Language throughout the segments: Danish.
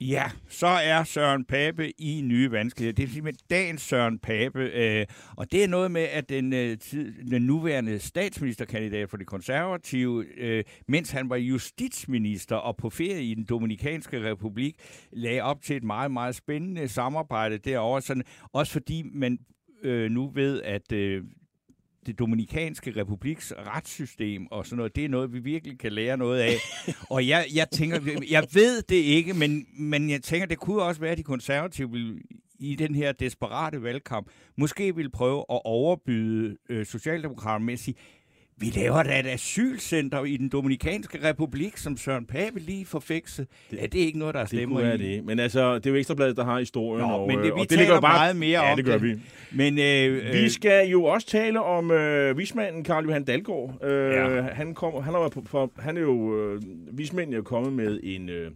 Ja, så er Søren Pape i nye vanskeligheder. Det er simpelthen dagens Søren Pape, øh, og det er noget med, at den, øh, tid, den nuværende statsministerkandidat for de konservative, øh, mens han var justitsminister og på ferie i den Dominikanske Republik, lagde op til et meget, meget spændende samarbejde derovre. Sådan, også fordi man øh, nu ved, at øh, det Dominikanske Republiks retssystem og sådan noget, det er noget, vi virkelig kan lære noget af. og jeg, jeg tænker, jeg ved det ikke, men, men jeg tænker, det kunne også være, at de konservative vil i den her desperate valgkamp, måske vil prøve at overbyde øh, Socialdemokraterne med at sige, vi laver da et asylcenter i den Dominikanske Republik, som Søren Pape lige forfikset. Det, ja, det er ikke noget, der er Det stemmer være i. det. Men altså, det er jo Ekstrabladet, der har historien. Nå, og, men det, øh, vi og taler ligger bare... meget mere ja, om det gør vi. Men øh, Vi øh, skal jo også tale om øh, vismanden Karl Johan Dalgaard. Øh, Ja. han, kom, han, er, på, for, han er jo... Øh, vismanden er jo kommet med en... Øh,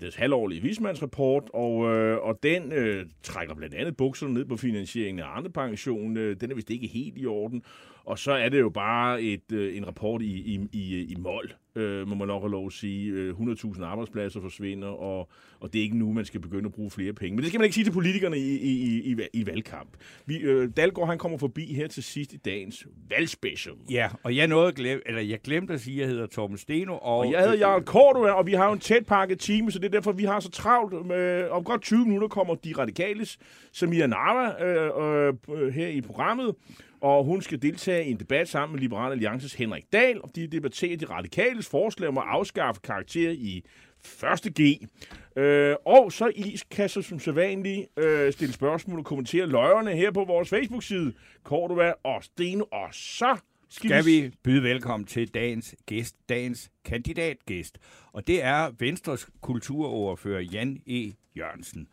deres halvårlige vismandsrapport, og, øh, og den øh, trækker blandt andet bukserne ned på finansieringen af andre pension. Øh, den er vist ikke helt i orden. Og så er det jo bare et, øh, en rapport i, i, i, i mål, øh, må man nok have lov at sige. Øh, 100.000 arbejdspladser forsvinder, og, og det er ikke nu, man skal begynde at bruge flere penge. Men det skal man ikke sige til politikerne i, i, i, i, valgkamp. Vi, øh, Dalgaard, han kommer forbi her til sidst i dagens valgspecial. Ja, og jeg nåede at glemme, eller jeg glemte at sige, at jeg hedder Torben Steno. Og, Og jeg hedder Jarl Cordua, og vi har jo en tæt pakket time, så det er derfor, vi har så travlt. Med, om godt 20 minutter kommer de radikales Samia Nava øh, øh, her i programmet, og hun skal deltage i en debat sammen med Liberal Alliances Henrik Dahl, og de debatterer de radikales forslag om at afskaffe karakter i første G. Øh, og så I kan så som sædvanligt øh, stille spørgsmål og kommentere løjerne her på vores Facebook-side, Cordova og Steno, og så skal vi byde velkommen til dagens gæst, dagens kandidatgæst. Og det er Venstres kulturordfører Jan E. Jørgensen.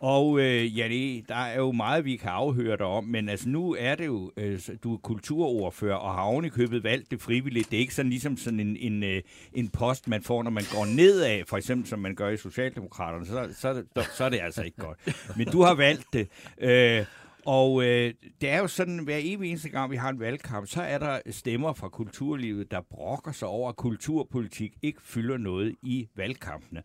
Og øh, ja, det, der er jo meget, vi kan afhøre dig om, men altså nu er det jo, øh, du er kulturordfører og har ovenikøbet valgt det frivilligt. Det er ikke sådan ligesom sådan en, en, øh, en post, man får, når man går nedad, for eksempel som man gør i Socialdemokraterne, så, så, så, det- så er det altså ikke godt. Men du har valgt det. Øh, og øh, det er jo sådan, hver evig eneste gang, vi har en valgkamp, så er der stemmer fra kulturlivet, der brokker sig over, at kulturpolitik ikke fylder noget i valgkampene.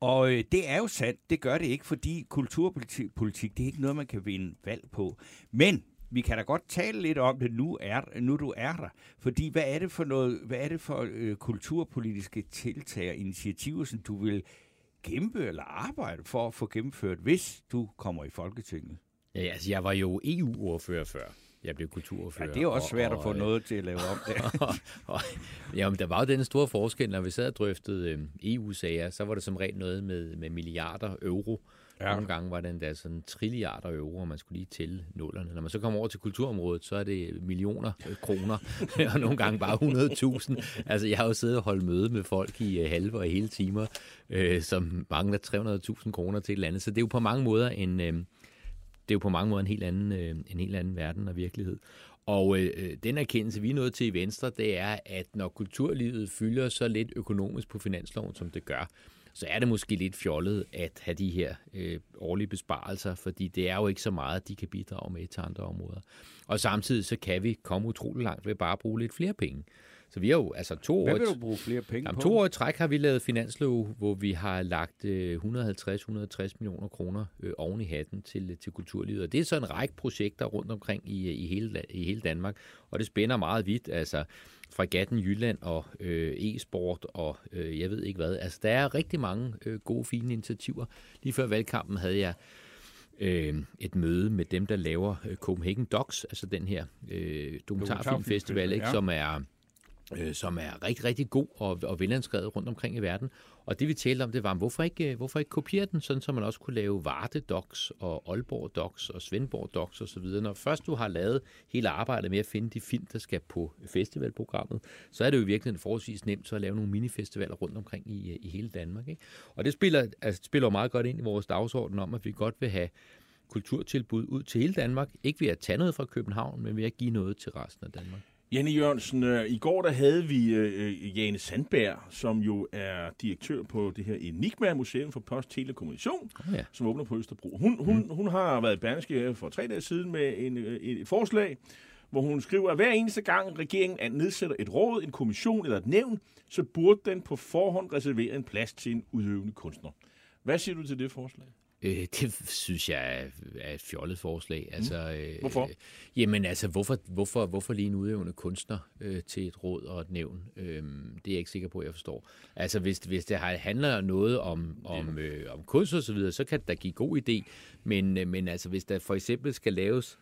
Og øh, det er jo sandt, det gør det ikke, fordi kulturpolitik, politik, det er ikke noget, man kan vinde valg på. Men vi kan da godt tale lidt om det, nu, er, nu du er der. Fordi hvad er det for, noget, hvad er det for øh, kulturpolitiske tiltag og initiativer, som du vil kæmpe eller arbejde for at få gennemført, hvis du kommer i Folketinget? Ja, altså, jeg var jo EU-ordfører før. Jeg blev kulturordfører. Ja, det er også og- svært at og, få øh, noget til at lave om der. og, og, jamen, der var jo den store forskel, når vi sad og drøftede øh, EU-sager, så var det som regel noget med, med milliarder euro. Ja. Ja. Nogle gange var det endda sådan trilliarder euro, og man skulle lige tælle nullerne. Når man så kommer over til kulturområdet, så er det millioner øh, kroner, og nogle gange bare 100.000. Altså, jeg har jo siddet og holdt møde med folk i øh, halve og hele timer, øh, som mangler 300.000 kroner til et eller andet. Så det er jo på mange måder en... Øh, det er jo på mange måder en helt anden, øh, en helt anden verden og virkelighed. Og øh, øh, den erkendelse, vi er nået til i Venstre, det er, at når kulturlivet fylder så lidt økonomisk på finansloven, som det gør, så er det måske lidt fjollet at have de her øh, årlige besparelser, fordi det er jo ikke så meget, de kan bidrage med til andre områder. Og samtidig så kan vi komme utrolig langt ved bare at bruge lidt flere penge. Så vi har jo altså to Hvad år... vil du bruge flere penge Jamen, på? to år i træk har vi lavet finanslov, hvor vi har lagt øh, 150-160 millioner kroner øh, oven i hatten til, til kulturlivet. Og det er så en række projekter rundt omkring i, i, hele, i hele Danmark, og det spænder meget vidt. Altså fra Gatten Jylland og øh, e-sport og øh, jeg ved ikke hvad. Altså der er rigtig mange øh, gode, fine initiativer. Lige før valgkampen havde jeg øh, et møde med dem, der laver øh, Copenhagen Docs, altså den her øh, dokumentarfilmfestival, ikke, ja. som er øh, som er rigtig, rigtig god og, og velanskrevet rundt omkring i verden. Og det vi talte om, det var, hvorfor ikke, øh, hvorfor ikke kopiere den, sådan så man også kunne lave Varde Docs og Aalborg Docs og Svendborg Docs osv. Når først du har lavet hele arbejdet med at finde de film, der skal på festivalprogrammet, så er det jo virkelig forholdsvis nemt så at lave nogle minifestivaler rundt omkring i, øh, i hele Danmark. Ikke? Og det spiller, altså, spiller jo meget godt ind i vores dagsorden om, at vi godt vil have kulturtilbud ud til hele Danmark. Ikke ved at tage noget fra København, men ved at give noget til resten af Danmark. Janne Jørgensen, øh, i går der havde vi øh, Jane Sandberg, som jo er direktør på det her Enigma Museum for Post Telekommunikation, Oh, ja. som åbner på Østerbro. Hun, hun, mm. hun har været i Berlingske for tre dage siden med en, øh, et forslag, hvor hun skriver, at hver eneste gang regeringen nedsætter et råd, en kommission eller et nævn, så burde den på forhånd reservere en plads til en udøvende kunstner. Hvad siger du til det forslag? Øh, det synes jeg er, et fjollet forslag. Altså, øh, Mm. Hvorfor? Jamen altså, hvorfor, hvorfor, hvorfor lige en udøvende kunstner øh, til et råd og et nævn? Øh, det er jeg ikke sikker på, at jeg forstår. Altså, hvis, hvis det handler noget om, om, øh, om kunst og så videre, så kan det da give god idé. Men, øh, men altså, hvis der for eksempel skal laves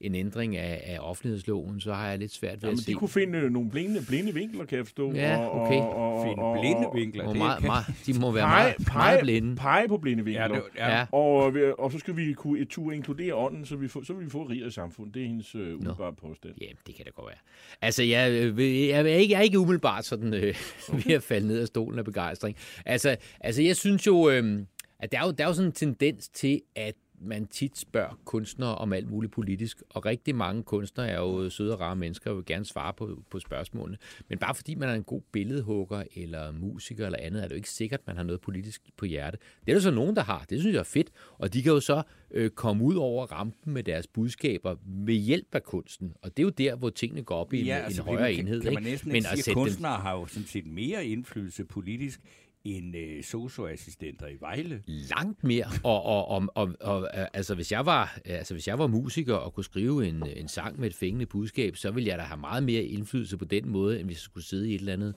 en ændring af, af offentlighedsloven, så har jeg lidt svært ved Jamen, at de se... kunne finde øh, nogle blinde, blinde vinkler, kan jeg forstå. Ja, og, okay. Og, og, Finde og, blinde og, vinkler. Hvor det meget, kan- meget, de må være Pege, meget, pege, meget blinde. pege på blinde Ja, vinkler. det, ja. Ja. Og, øh, og så skal vi kunne et tur inkludere ånden, så vi, får, så vil vi få et rigere samfund. Det er hendes øh, umiddelbare påstand. Ja, det kan det godt være. Altså, jeg, øh, vil- jeg, er ikke, jeg er ikke umiddelbart sådan øh, ved at falde ned af stolen af begejstring. Altså, altså jeg synes jo, øh, at der er jo, der er jo sådan en tendens til, at man tit spørger kunstnere om alt muligt politisk, og rigtig mange kunstnere er jo søde og rare mennesker og vil gerne svare på, på spørgsmålene. Men bare fordi man er en god billedhugger eller musiker eller andet, er det jo ikke sikkert, at man har noget politisk på hjerte. Det er der så nogen, der har. Det synes jeg er fedt, og de kan jo så øh, komme ud over rampen med deres budskaber ved hjælp af kunsten. Og det er jo der, hvor tingene går op i en, ja, en altså, højere kan, enhed. Kan man næsten Men ikke at sige, at sætte dem kunstnere har jo sådan set mere indflydelse politisk end øh, socioassistenter i Vejle. langt mere. Og, og, og, og, og øh, altså, hvis jeg var, øh, altså, hvis jeg var musiker og kunne skrive en, øh, en sang med et fængende budskab, så ville jeg da have meget mere indflydelse på den måde, end hvis jeg skulle sidde i et eller andet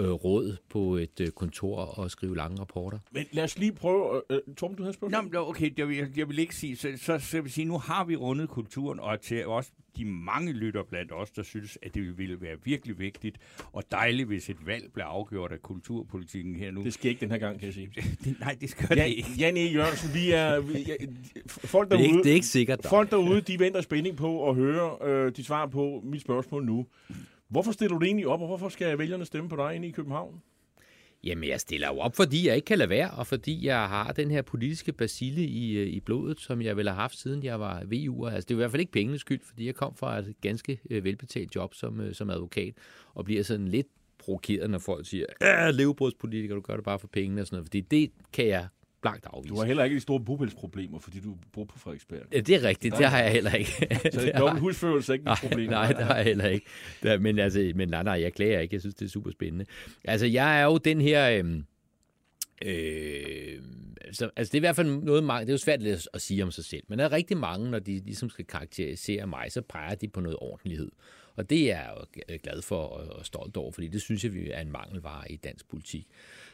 råd på et øh, kontor og skrive lange rapporter. Men lad os lige prøve... Øh, Torben, du havde Nå, spørgsmål? men okay, jeg vil, jeg vil ikke sige, så, så, så jeg vil sige, nu har vi rundet kulturen, og til også de mange lytter blandt os, der synes, at det ville være virkelig vigtigt og dejligt, hvis et valg blev afgjort af kulturpolitikken her nu. Det sker ikke den her gang, kan jeg sige. Det, nej, det skal Ja, det ikke. Jan E. Jørgensen, vi er... Vi, ja, folk Det er, ikke, derude, det er ikke sikkert. Dog. folk derude, de venter spænding på at høre øh, de svar på mit spørgsmål nu. Hvorfor stiller du egentlig op, og hvorfor skal vælgerne stemme på dig inde i København? Jamen, jeg stiller jo op, fordi jeg ikke kan lade være, og fordi jeg har den her politiske basile i, øh, i blodet, som jeg vel har haft, siden jeg var VU'er. Altså, det er i hvert fald ikke pengenes skyld, fordi jeg kom fra et ganske øh, velbetalt job som, øh, som advokat, og bliver sådan lidt provokeret, når folk siger, at levebrødspolitiker, du gør det bare for pengene og sådan noget, fordi det kan jeg blankt afvise. Du har heller ikke de store bopælsproblemer, fordi du bor på Frederiksberg. Ja, Det er rigtigt, det har jeg heller ikke. Så dobbelt husførelse er ikke et Nej, problem. nej, det har jeg heller ikke. Der, men, altså, men nej, nej, jeg klager ikke. Jeg synes, det er super spændende. Altså, jeg er jo den her... Øhm, øh, så, altså, det er i hvert fald noget, mange, det er jo svært at, at sige om sig selv, men der er rigtig mange, når de ligesom skal karakterisere mig, så peger de på noget ordentlighed. Og det er jeg jo glad for og, og stolt over, fordi det synes jeg vi er en mangelvare i dansk politik.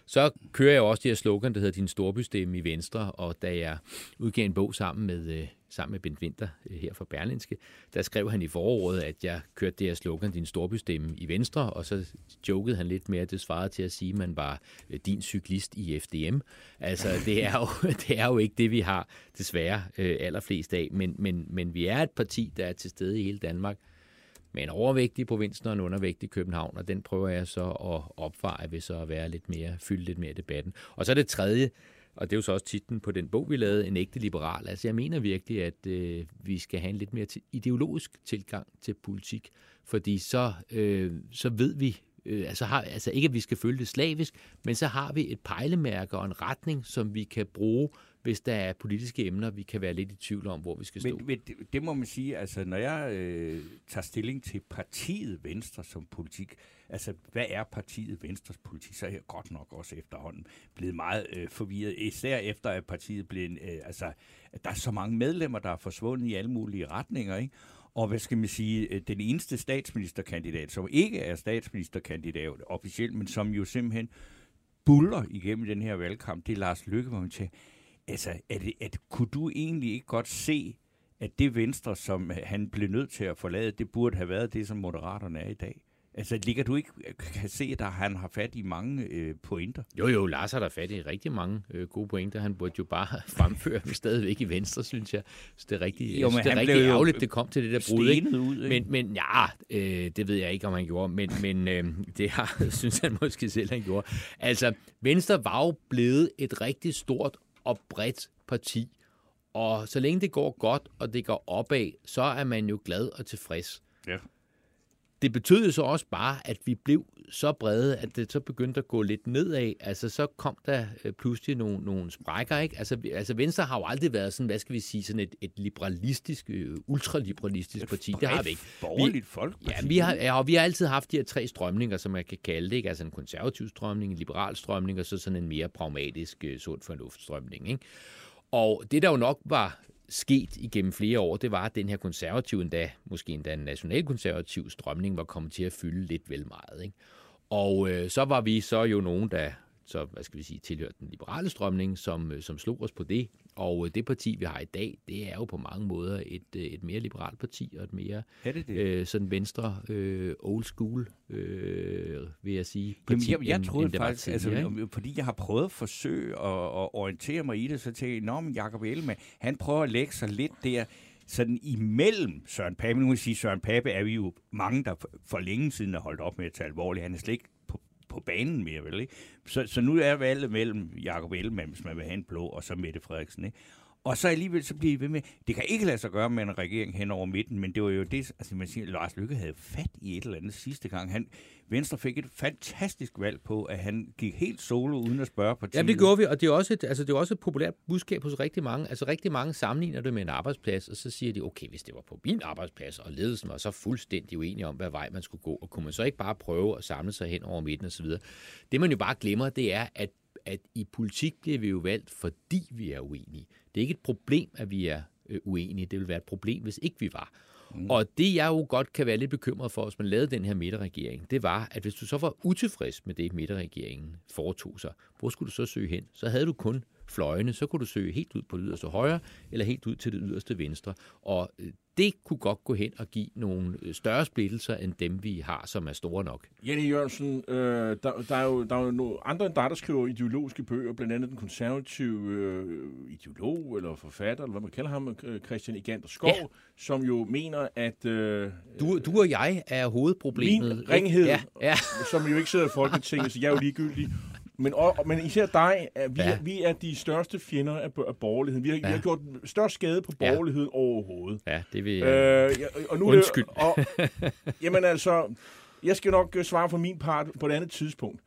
Så kører jeg jo også det her slogan, der hedder Din Storbystemme i Venstre, og da jeg udgav en bog sammen med, øh, sammen med Bent Winter øh, her fra Berlinske, der skrev han i foråret, at jeg kørte det her slogan, Din Storbystemme i Venstre, og så jokede han lidt mere, at det svarede til at sige, at man var øh, din cyklist i FDM. Altså, det er jo, det er jo ikke det, vi har desværre allerflest af, men, men, men vi er et parti, der er til stede i hele Danmark, med en overvægtig i provinsen og en undervægtig i København, og den prøver jeg så at opveje ved så at være lidt mere, fylde lidt mere i debatten. Og så det tredje, og det er jo så også titlen på den bog, vi lavede, En ægte liberal. Altså jeg mener virkelig, at øh, vi skal have en lidt mere ideologisk tilgang til politik, fordi så, øh, så ved vi, øh, altså, har, altså ikke at vi skal følge det slavisk, men så har vi et pejlemærke og en retning, som vi kan bruge, hvis der er politiske emner, vi kan være lidt i tvivl om, hvor vi skal stå. Men, men det, det må man sige, altså når jeg øh, tager stilling til partiet Venstre som politik, altså hvad er partiet Venstres politik, så er jeg godt nok også efterhånden blevet meget øh, forvirret, især efter at partiet blev, øh, altså der er så mange medlemmer, der er forsvundet i alle mulige retninger, ikke? Og hvad skal man sige, øh, den eneste statsministerkandidat, som ikke er statsministerkandidat officielt, men som jo simpelthen buller igennem den her valgkamp, det er Lars Løkke, hvor man siger, altså, er det, at, kunne du egentlig ikke godt se, at det Venstre, som han blev nødt til at forlade, det burde have været det, som Moderaterne er i dag? Altså, ligger du ikke, kan se, at han har fat i mange øh, pointer? Jo, jo, Lars har der fat i rigtig mange øh, gode pointer. Han burde jo bare fremføre dem stadigvæk i Venstre, synes jeg. Så det er rigtig, Jo, men det er rigtig ærgerligt, det kom til det der brud. Ikke? Ud, ikke? Men, men ja, øh, det ved jeg ikke, om han gjorde, men, men øh, det har, synes han måske selv, han gjorde. Altså, Venstre var jo blevet et rigtig stort og bredt parti, og så længe det går godt, og det går opad, så er man jo glad og tilfreds. Ja. Det betød jo så også bare, at vi blev så brede, at det så begyndte at gå lidt nedad. Altså, så kom der øh, pludselig nogle, nogle sprækker, ikke? Altså, altså, Venstre har jo aldrig været sådan, hvad skal vi sige, sådan et, et liberalistisk, øh, ultraliberalistisk parti. Det har vi ikke. Borgerligt folk. Ja, vi har, ja, og vi har altid haft de her tre strømninger, som man kan kalde det. Ikke? Altså en konservativ strømning, en liberal strømning, og så sådan en mere pragmatisk, øh, sund fornuftstrømning. Ikke? Og det, der jo nok var sket igennem flere år, det var, at den her konservative endda, måske endda en nationalkonservativ strømning, var kommet til at fylde lidt vel meget. Ikke? Og øh, så var vi så jo nogen, der så, hvad skal vi sige, tilhørte den liberale strømning, som, øh, som slog os på det. Og øh, det parti, vi har i dag, det er jo på mange måder et, øh, et mere liberalt parti, og et mere Er det det? øh, sådan venstre øh, old school, øh, vil jeg sige. Jamen, parti, jeg, jeg end- troede end var faktisk, altså, fordi jeg har prøvet at forsøge at, at orientere mig i det, så jeg, Nå, men Jacob Ellemann, han prøver at lægge sig lidt der, sådan imellem Søren Pape. Nu jeg sige, Søren Pape er vi jo mange, der for- for længe siden har holdt op med at tage alvorligt. Han er slet ikke på, banen mere, vel? Ikke? Så, så nu er valget mellem Jakob Ellemann, hvis man vil have en blå, og så Mette Frederiksen. Ikke? Og så alligevel så bliver I ved med, det kan ikke lade sig gøre med en regering hen over midten, men det var jo det, altså man siger, Lars Lykke havde fat i et eller andet sidste gang. Han, Venstre fik et fantastisk valg på, at han gik helt solo uden at spørge partiet. Jamen det gjorde vi, og det er også et, altså, det er også et populært budskab hos rigtig mange. Altså rigtig mange sammenligner det med en arbejdsplads, og så siger de, okay, hvis det var på min arbejdsplads, og ledelsen var så fuldstændig uenige om, hvad vej man skulle gå, og kunne man så ikke bare prøve at samle sig hen over midten osv. Det man jo bare glemmer, det er, at, at i politik bliver vi jo valgt, fordi vi er uenige. Det er ikke et problem, at vi er øh, uenige. Det ville være et problem, hvis ikke vi var. Mm. Og det, jeg jo godt kan være lidt bekymret for, hvis man lavede den her midterregering, det var, at hvis du så var utilfreds med det, midterregeringen foretog sig, hvor skulle du så søge hen? Så havde du kun fløjene, så kunne du søge helt ud på det yderste højre, eller helt ud til det yderste venstre. Og øh, det kunne godt gå hen og give nogle øh, større splittelser, end dem vi har, som er store nok. Jenny Jørgensen, øh, der, der, er jo, der er jo andre end dig, der skriver ideologiske bøger, blandt andet den konservative øh, ideolog eller forfatter, eller hvad man kalder ham, øh, Christian Igander Skov, Ja. som jo mener, at øh, Du, du og jeg er hovedproblemet. Min ringhed. Ja, ja. som jo ikke sidder i Folketinget, så jeg er jo ligegyldig. Men, og, men især dig, er, vi, Ja. ja. vi er de største fjender af, af borgerligheden. Vi har, ja. vi har gjort størst skade på borgerligheden ja. overhovedet. ja, det vil Øh, ja, og nu er Undskyld. Det, og, jamen altså, jeg skal nok øh, svare for min part på et andet tidspunkt.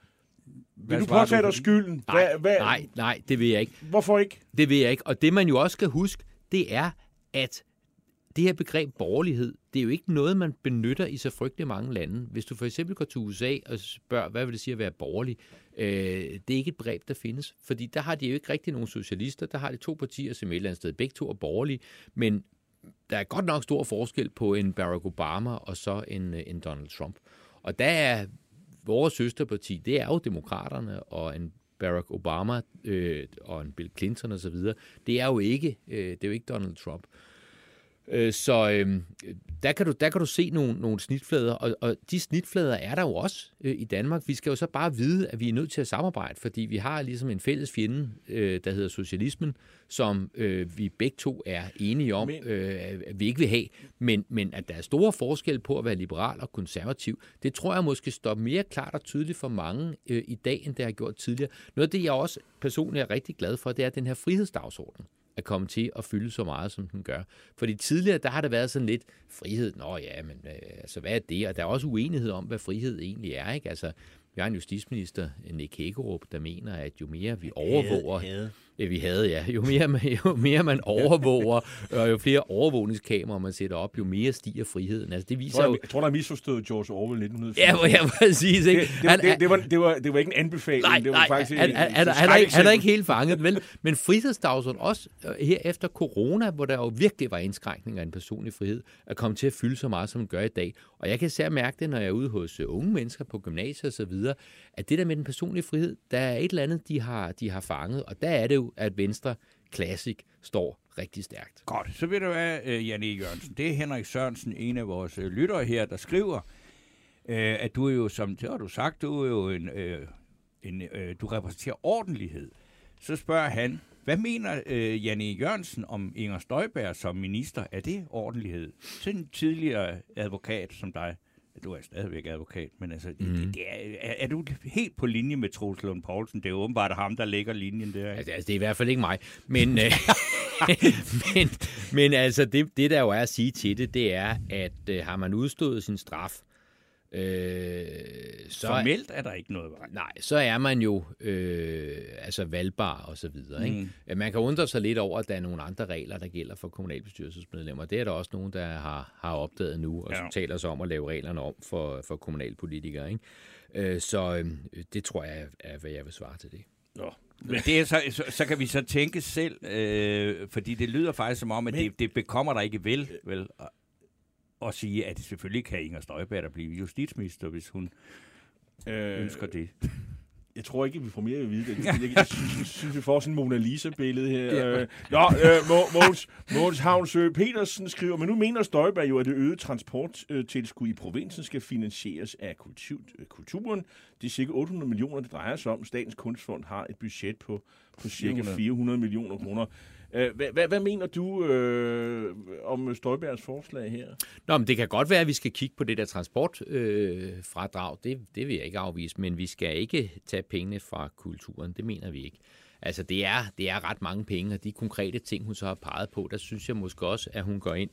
Vil du påtage dig skylden? Nej, Hvad, hvad, nej, nej, det vil jeg ikke. Hvorfor ikke? Det vil jeg ikke. Og det man jo også skal huske, det er, at det her begreb borgerlighed, det er jo ikke noget, man benytter i så frygtelig mange lande. Hvis du for eksempel går til USA og spørger, hvad vil det sige at være borgerlig, øh, det er ikke et begreb, der findes. Fordi der har de jo ikke rigtig nogen socialister. Der har de to partier, som et eller andet sted begge to er borgerlige. Men der er godt nok stor forskel på en Barack Obama og så en, øh, en Donald Trump. Og der er vores søsterparti, det er jo demokraterne, og en Barack Obama øh, og en Bill Clinton osv., det er jo ikke, øh, det er jo ikke Donald Trump. Øh, så øh, der, kan du, der kan du se nogle, nogle snitflader, og, og de snitflader er der jo også øh, i Danmark. Vi skal jo så bare vide, at vi er nødt til at samarbejde, fordi vi har ligesom en fælles fjende, øh, der hedder socialismen, som øh, vi begge to er enige om, øh, at vi ikke vil have. Men, men at der er store forskel på at være liberal og konservativ, det tror jeg måske står mere klart og tydeligt for mange øh, i dag, end det har gjort tidligere. Noget af det, jeg også personligt er rigtig glad for, det er den her frihedsdagsorden er kommet til at fylde så meget, som den gør. Fordi tidligere, der har det været sådan lidt frihed. Nå ja, men øh, altså, hvad er det? Og der er også uenighed om, hvad frihed egentlig er. Ikke? Altså, vi har en justitsminister, Nick Hækkerup, der mener, at jo mere vi overvåger... Ja, vi havde, ja. Jo mere, man, jo mere man overvåger, og jo flere overvågningskameraer man sætter op, jo mere stiger friheden. Altså, det Jeg viser tror, jo... jeg, jeg tror, der er misforstået George Orwell 1904. Ja, jeg præcis, ikke? det, det, Han- det, det, var, det, var, det var ikke en anbefaling. Nej, det var nej, faktisk han, en, han, en, han, er ikke, han er ikke helt fanget, vel? Men frihedsdagsordenen også øh, her efter corona, hvor der jo virkelig var indskrænkninger af en personlig frihed, er kommet til at fylde så meget, som den gør i dag. Og jeg kan især mærke det, når jeg er ude hos øh, unge mennesker på gymnasiet og så videre, at det der med den personlige frihed, der er et eller andet, de har, de har fanget. Og der er det jo, at Venstre Classic står rigtig stærkt. Godt, så vil det være, uh, Jørgensen. Det er Henrik Sørensen, en af vores uh, lyttere her, der skriver, øh, at du er jo, som det har du sagt, du er jo en, øh, en øh, du repræsenterer ordentlighed. Så spørger han, hvad mener øh, Janne Jørgensen om Inger Støjberg som minister? Er det ordentlighed? Til en tidligere advokat som dig. Du er stadigvæk advokat, men altså, mm. det, det er, er, er du helt på linje med Troels Lund Poulsen? Det er åbenbart ham, der lægger linjen der. Altså, altså, det er i hvert fald ikke mig. Men, øh, men, men altså, det, det der jo er at sige til det, det er, at øh, har man udstået sin straf, øh, så, Formelt er der ikke noget vej. nej, så er man jo øh, altså valgbar og så videre. Ikke? Mm. Man kan undre sig lidt over, at der er nogle andre regler, der gælder for kommunalbestyrelsesmedlemmer. Det er der også nogen, der har, har opdaget nu, og som Ja. taler sig om at lave reglerne om for, for kommunalpolitikere. Ikke? Øh, så øh, det tror jeg er, hvad jeg vil svare til det. Nå. Men det er så, så, så kan vi så tænke selv, øh, fordi det lyder faktisk som om, at Men- det, det bekommer dig ikke vel, vel at sige, at selvfølgelig kan Inger Støjberg da blive justitsminister, hvis hun Øh, ønsker det. Jeg tror ikke, vi får mere at vide. Jeg, jeg, jeg synes, synes, vi får sådan en Mona Lisa-billede her. Øh, Nå, øh, Mogens, Mogens Havnsø Petersen skriver, men nu mener Støjberg jo, at det øgede transporttilskud i provinsen skal finansieres af kultur, øh, kulturen. Det er cirka 800 millioner, det drejer sig om. Statens Kunstfond har et budget på, på cirka 400. 400 millioner kroner. Øh, Hvad, hvad, hvad mener du øh, om Støjbergs forslag her? Nå, men det kan godt være, at vi skal kigge på det der transportfradrag. Øh, fradrag. det, det vil jeg ikke afvise, men vi skal ikke tage pengene fra kulturen. Det mener vi ikke. Altså, det er, det er ret mange penge, og de konkrete ting, hun så har peget på, der synes jeg måske også, at hun går ind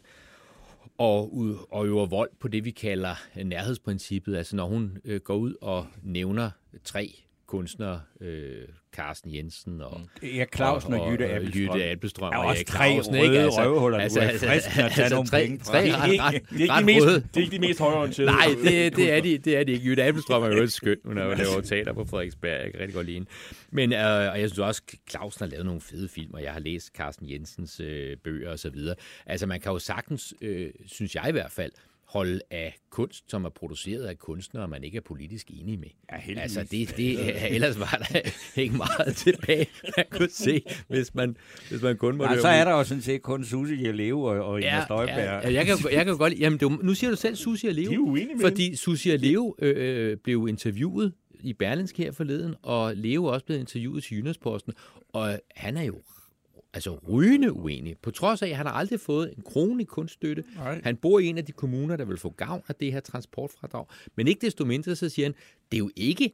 og, og øver vold på det, vi kalder nærhedsprincippet. Altså, når hun øh, går ud og nævner tre kunstnere, øh, Carsten Jensen og, Ja, Clausen og, Jytte Appelstrøm. Jytte Appelstrøm Der er og også tre Clausen, røde ikke? røvhuller, du er fristende at tage nogle tre, penge tre Det er ret, ikke- ret, det er ikke ret de mest, det er ikke de mest højorienterede. Nej, det, det, er de, det er de ikke. Jytte Appelstrøm er jo et skønt. Hun er jo lavet teater på Frederiksberg. Jeg kan rigtig godt lide hende. Men, øh, og jeg synes også, Clausen har lavet nogle fede film, og jeg har læst Carsten Jensens øh, bøger og så videre. Altså, man kan jo sagtens, øh, synes jeg i hvert fald, holde af kunst, som er produceret af kunstnere, man ikke er politisk enig med. Ja, heldigvis. altså, det, det, ellers var der ikke meget tilbage, man kunne se, hvis man, hvis man kun måtte høre så er der jo sådan set kun Susie Jeleo og, og Inger Støjberg. Ja, ja, jeg, kan, jeg kan godt Jamen, det, nu siger du selv Susie og Leo. De er uenige med Fordi Susie og Leo øh, øh, blev interviewet i Berlinske her forleden, og Leo er også blevet interviewet til Jyllandsposten, og han er jo altså rygende uenig. På trods af, at han har aldrig fået en krone i kunststøtte. Nej. Han bor i en af de kommuner, der vil få gavn af det her transportfradrag. Men ikke desto mindre, så siger han, det er jo ikke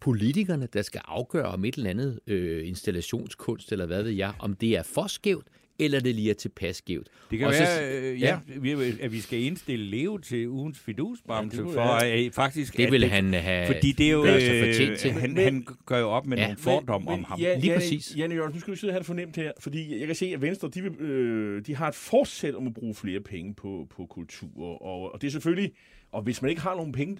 politikerne, der skal afgøre om et eller andet øh, installationskunst, eller hvad ved jeg, om det er for skævt, eller det lige er tilpas skævt. Det kan Og så- være, øh, ja, vi- at vi skal indstille Leo til ugens fidusbamse, Ja, det for være. øh, faktisk... Det at vil han have Fordi det er jo... Øh, til. han, han gør jo op med Ja. nogle fordomme om ham. Ja, Lige Janne, præcis. Janne Jørgensen, nu skal vi sidde og have det fornemt her, fordi jeg kan se, at Venstre de, vil, øh, de har et forsæt om at bruge flere penge på, på kultur, og, og det er selvfølgelig, og hvis man ikke har nogen penge,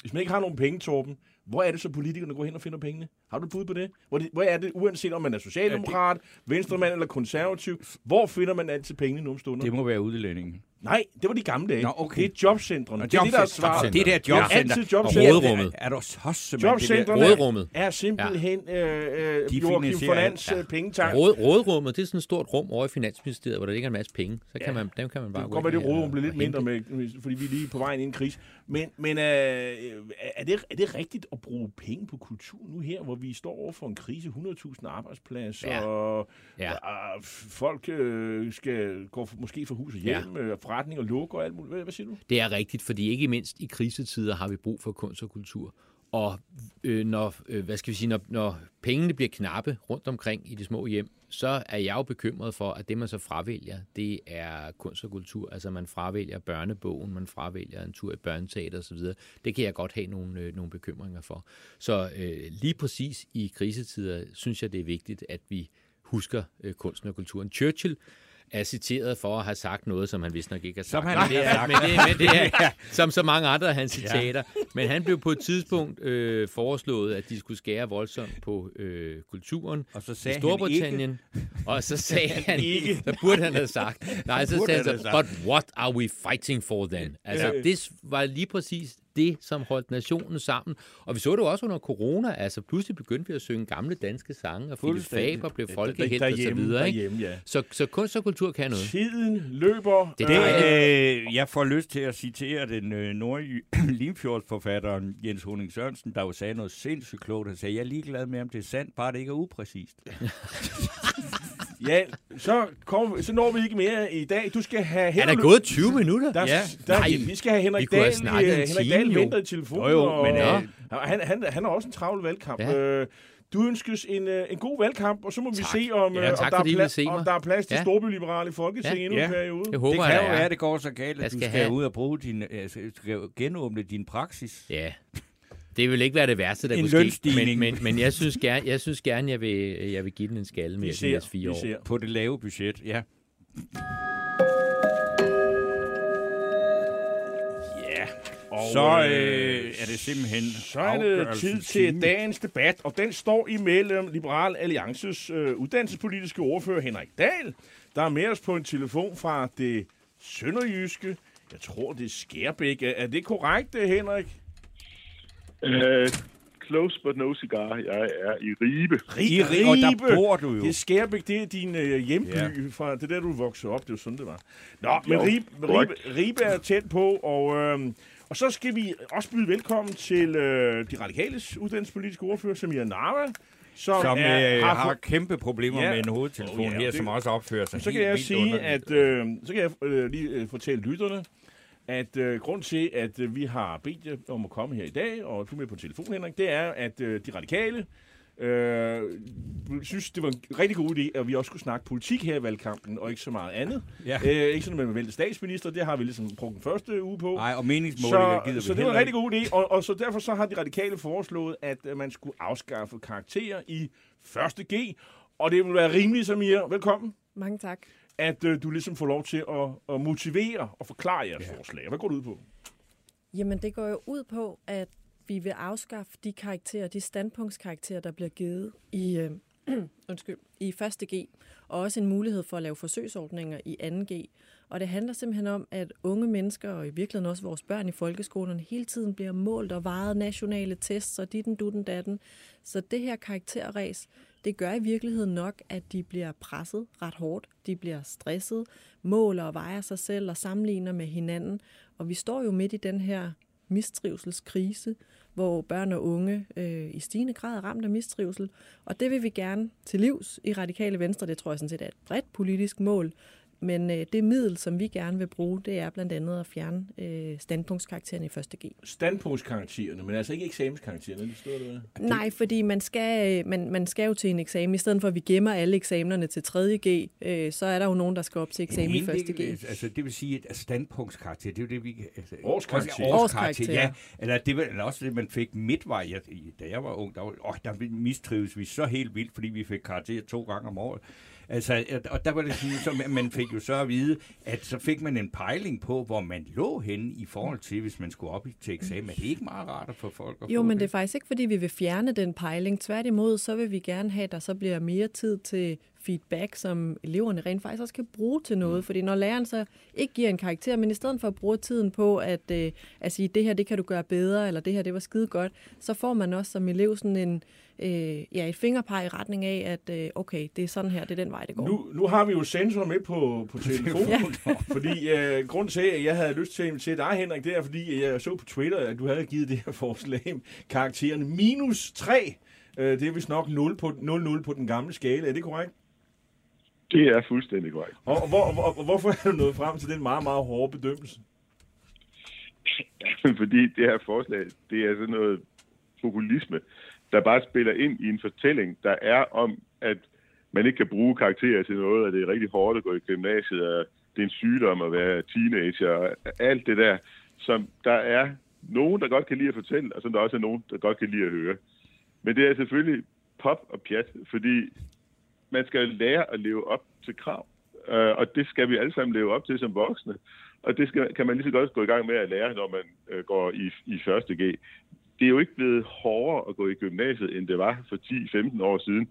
hvis man ikke har nogen penge, Torben, hvor er det så politikerne går hen og finder pengene? Har du et bud på det? Hvor, det, hvor er det, uanset om man er socialdemokrat, venstremand eller konservativ, hvor finder man altid pengene nu om stunder? Det må være udlændingen. Nej, det var de gamle dage. Nå, okay. Det er jobcentrene. Det er det, der er svaret. Det der jobcenter. altid jobcenter. Og Råderummet. Er, er du så simpelthen det der? Jobcentrene Råderummet. er simpelthen øh, øh, De Joachim Fornans alt. ja. pengetank. Råd, rådrummet, det er sådan et stort rum over i Finansministeriet, hvor der ligger en masse penge. Så kan Ja. man, dem kan man bare Det gå kan godt være, det råderum bliver lidt mindre, med, fordi vi er lige på vejen ind i en krise. Men, men øh, er, det, er det rigtigt at bruge penge på kultur nu her, hvor vi står over for en krise, 100.000 arbejdspladser, Ja. og Ja. og folk øh, skal gå for, måske fra hus og hjem, ja. forretninger forretning og alt muligt. Hvad, hvad siger du? Det er rigtigt, fordi ikke mindst i krisetider har vi brug for kunst og kultur. Og øh, når, øh, hvad skal vi sige, når, når pengene bliver knappe rundt omkring i de små hjem, så er jeg jo bekymret for, at det man så fravælger, det er kunst og kultur. Altså man fravælger børnebogen, man fravælger en tur i børneteater osv. Det kan jeg godt have nogle, øh, nogle bekymringer for. Så øh, lige præcis i krisetider synes jeg, det er vigtigt, at vi husker øh, kunsten og kulturen. Churchill er citeret for at have sagt noget, som han vist nok ikke har sagt. Som han men ikke det er, sagt. men det, men det er, som så mange andre af hans citater. Men han blev på et tidspunkt øh, foreslået, at de skulle skære voldsomt på øh, kulturen Og så i sagde han Storbritannien. Og så sagde han, Ikke. så burde han have sagt. Nej, så sagde han han så, but what are we fighting for then? Altså, Ja. det var lige præcis det, som holdt nationen sammen. Og vi så det jo også under corona. Altså, pludselig begyndte vi at synge gamle danske sange, og Philip. Faber blev folkehelt og så videre. Ikke? derhjemme, ja. Så, så kunst og kultur kan noget. Tiden løber. Det Det, øh, jeg får lyst til at citere den øh, nordjy Limfjordsforfatteren Jens Honing Sørensen, der jo sagde noget sindssygt klogt. Han sagde, jeg er ligeglad med, om det er sandt, bare det ikke er upræcist. Ja, så, kom, så når vi ikke mere i dag. Du skal have Er held der og gået 20 minutter? Der, Ja. der, Nej, vi skal have Henrik vi kunne have Dahl. øh, Henrik time, Dahl jo. venter i telefonen. Jo, jo, og, men, og, øh, han, han, han har også en travl valgkamp. Ja. Øh, du ønskes en, øh, en god valgkamp, og så må vi Tak. se, om, Ja, om, tak, der, er fordi vil plads, se om der er plads til Ja. storbyliberale i Folketinget Ja. endnu Ja. en periode. Jeg Det håber, kan der jo er. være, det går så galt, Jeg at du skal have- ud og bruge din, altså, skal genåbne din praksis. Ja, det vil ikke være det værste, der En kunne ske. Men, lønstigning. men, men jeg synes gerne, jeg, synes gerne jeg, vil, jeg vil give den en skalle med de næste fire år. ser. På det lave budget, ja. Ja. Og, Så øh, er det simpelthen Så er det tid til dagens debat, og den står imellem Liberal Alliances øh, uddannelsespolitiske ordfører Henrik Dahl, der er med os på en telefon fra det sønderjyske. Jeg tror, det er Skærbæk. Er- Er det korrekt, øh, Henrik? Uh, close but no cigar. Jeg er i Ribe. I Ribe, og der bor du jo. Det er Skærbæk, det er din øh, hjemby. Ja. Fra, det er der, du voksede op. Det er jo sådan, det var. Nå, men Jo, Ribe, Ribe. Ribe er tæt på, og, øh, og så skal vi også byde velkommen til øh, de radikales uddannelsespolitiske ordfører, Samir Narva, som, som er, øh, har, har har kæmpe problemer Ja. med en hovedtelefon Oh, ja, her, det- som også opfører sig så kan jeg vildt sige, underligt. at øh, så kan jeg øh, lige øh, fortælle lytterne, at øh, grund til, at øh, vi har bedt jer om at komme her i dag, og du er med på telefon, Henrik, det er, at øh, de radikale øh, synes, det var en rigtig god idé, at vi også skulle snakke politik her i valgkampen, og ikke så meget andet. Ja. Øh, ikke sådan, at man vælge statsminister, det har vi ligesom brugt den første uge på. Nej, og meningsmålinger Så, gider så vi det var en rigtig god idé, og, og så derfor så har de radikale foreslået, at øh, man skulle afskaffe karakterer i første G, og det vil være rimeligt, Samir, velkommen, Mange tak. At øh, du ligesom får lov til at, at motivere og forklare jeres ja. forslag. Hvad går det ud på? Jamen, det går jo ud på, at vi vil afskaffe de karakterer, de standpunktskarakterer, der bliver givet i, øh, undskyld, i første G, og også en mulighed for at lave forsøgsordninger i 2G. Og det handler simpelthen om, at unge mennesker, og i virkeligheden også vores børn i folkeskolerne, hele tiden bliver målt og vejet nationale tests, og ditten, dutten, datten. Så det her karakterræs, det gør i virkeligheden nok, at de bliver presset ret hårdt. De bliver stresset, måler og vejer sig selv og sammenligner med hinanden. Og vi står jo midt i den her mistrivselskrise, hvor børn og unge øh, i stigende grad er ramt af mistrivsel. Og det vil vi gerne til livs i Radikale Venstre. Det tror jeg sådan set er et bredt politisk mål. Men øh, det middel, som vi gerne vil bruge, det er blandt andet at fjerne øh, standpunktskarakteren i første G. Standpunktskaraktererne, men altså ikke eksamenskaraktererne, det står hvad? Nej, fordi man skal, øh, man, man skal jo til en eksamen. I stedet for, at vi gemmer alle eksamenerne til 3. G, øh, så er der jo nogen, der skal op til eksamen i En første G. indviklet- Altså, det vil sige, at standpunktskarakter, det er jo det, vi... Altså, Årskarakter. Årskarakter, Årskarakter. ja. Eller det var eller også det, man fik midtvej. Jeg, da jeg var ung, der, var, åh, der mistrives vi så helt vildt, fordi vi fik karakter to gange om året. Altså, og der var det sådan, så man- fik jo så at vide, at så fik man en pejling på, hvor man lå henne i forhold til, hvis man skulle op i- til eksamen. Er det ikke meget rart at få folk at Jo, men det er faktisk ikke, fordi vi vil fjerne den pejling. Tværtimod, så vil vi gerne have, at der så bliver mere tid til feedback, som eleverne rent faktisk også kan bruge til noget. Fordi når læreren så ikke giver en karakter, men i stedet for at bruge tiden på at, øh, at sige, det her det kan du gøre bedre, eller det her det var skide godt, så får man også som elev sådan en, øh, ja, et fingerpeg i retning af, at øh, okay, det er sådan her, det er den vej, det går. Nu, nu har vi jo sensor med på, på telefonen, fordi øh, grund til, at jeg havde lyst til at invitere dig, Henrik, det er, fordi jeg så på Twitter, at du havde givet det her forslag karakteren minus 3. Øh, det er vist nok 0 på, 0-0 på den gamle skala. Er det korrekt? Det er fuldstændig korrekt. Og, hvor, hvor, hvorfor er du nået frem til den meget, meget hårde bedømmelse? Fordi det her forslag, det er sådan noget populisme, der bare spiller ind i en fortælling, der er om, at man ikke kan bruge karakterer til noget, og det er rigtig hårdt at gå i gymnasiet, og det er en sygdom at være teenager, og alt det der, som der er nogen, der godt kan lide at fortælle, og som der også er nogen, der godt kan lide at høre. Men det er selvfølgelig pop og pjat, fordi man skal lære at leve op til krav. Øh, og det skal vi alle sammen leve op til som voksne. Og det skal, kan man lige så godt gå i gang med at lære, når man øh, går i, i første G. Det er jo ikke blevet hårdere at gå i gymnasiet, end det var for 10-15 år siden.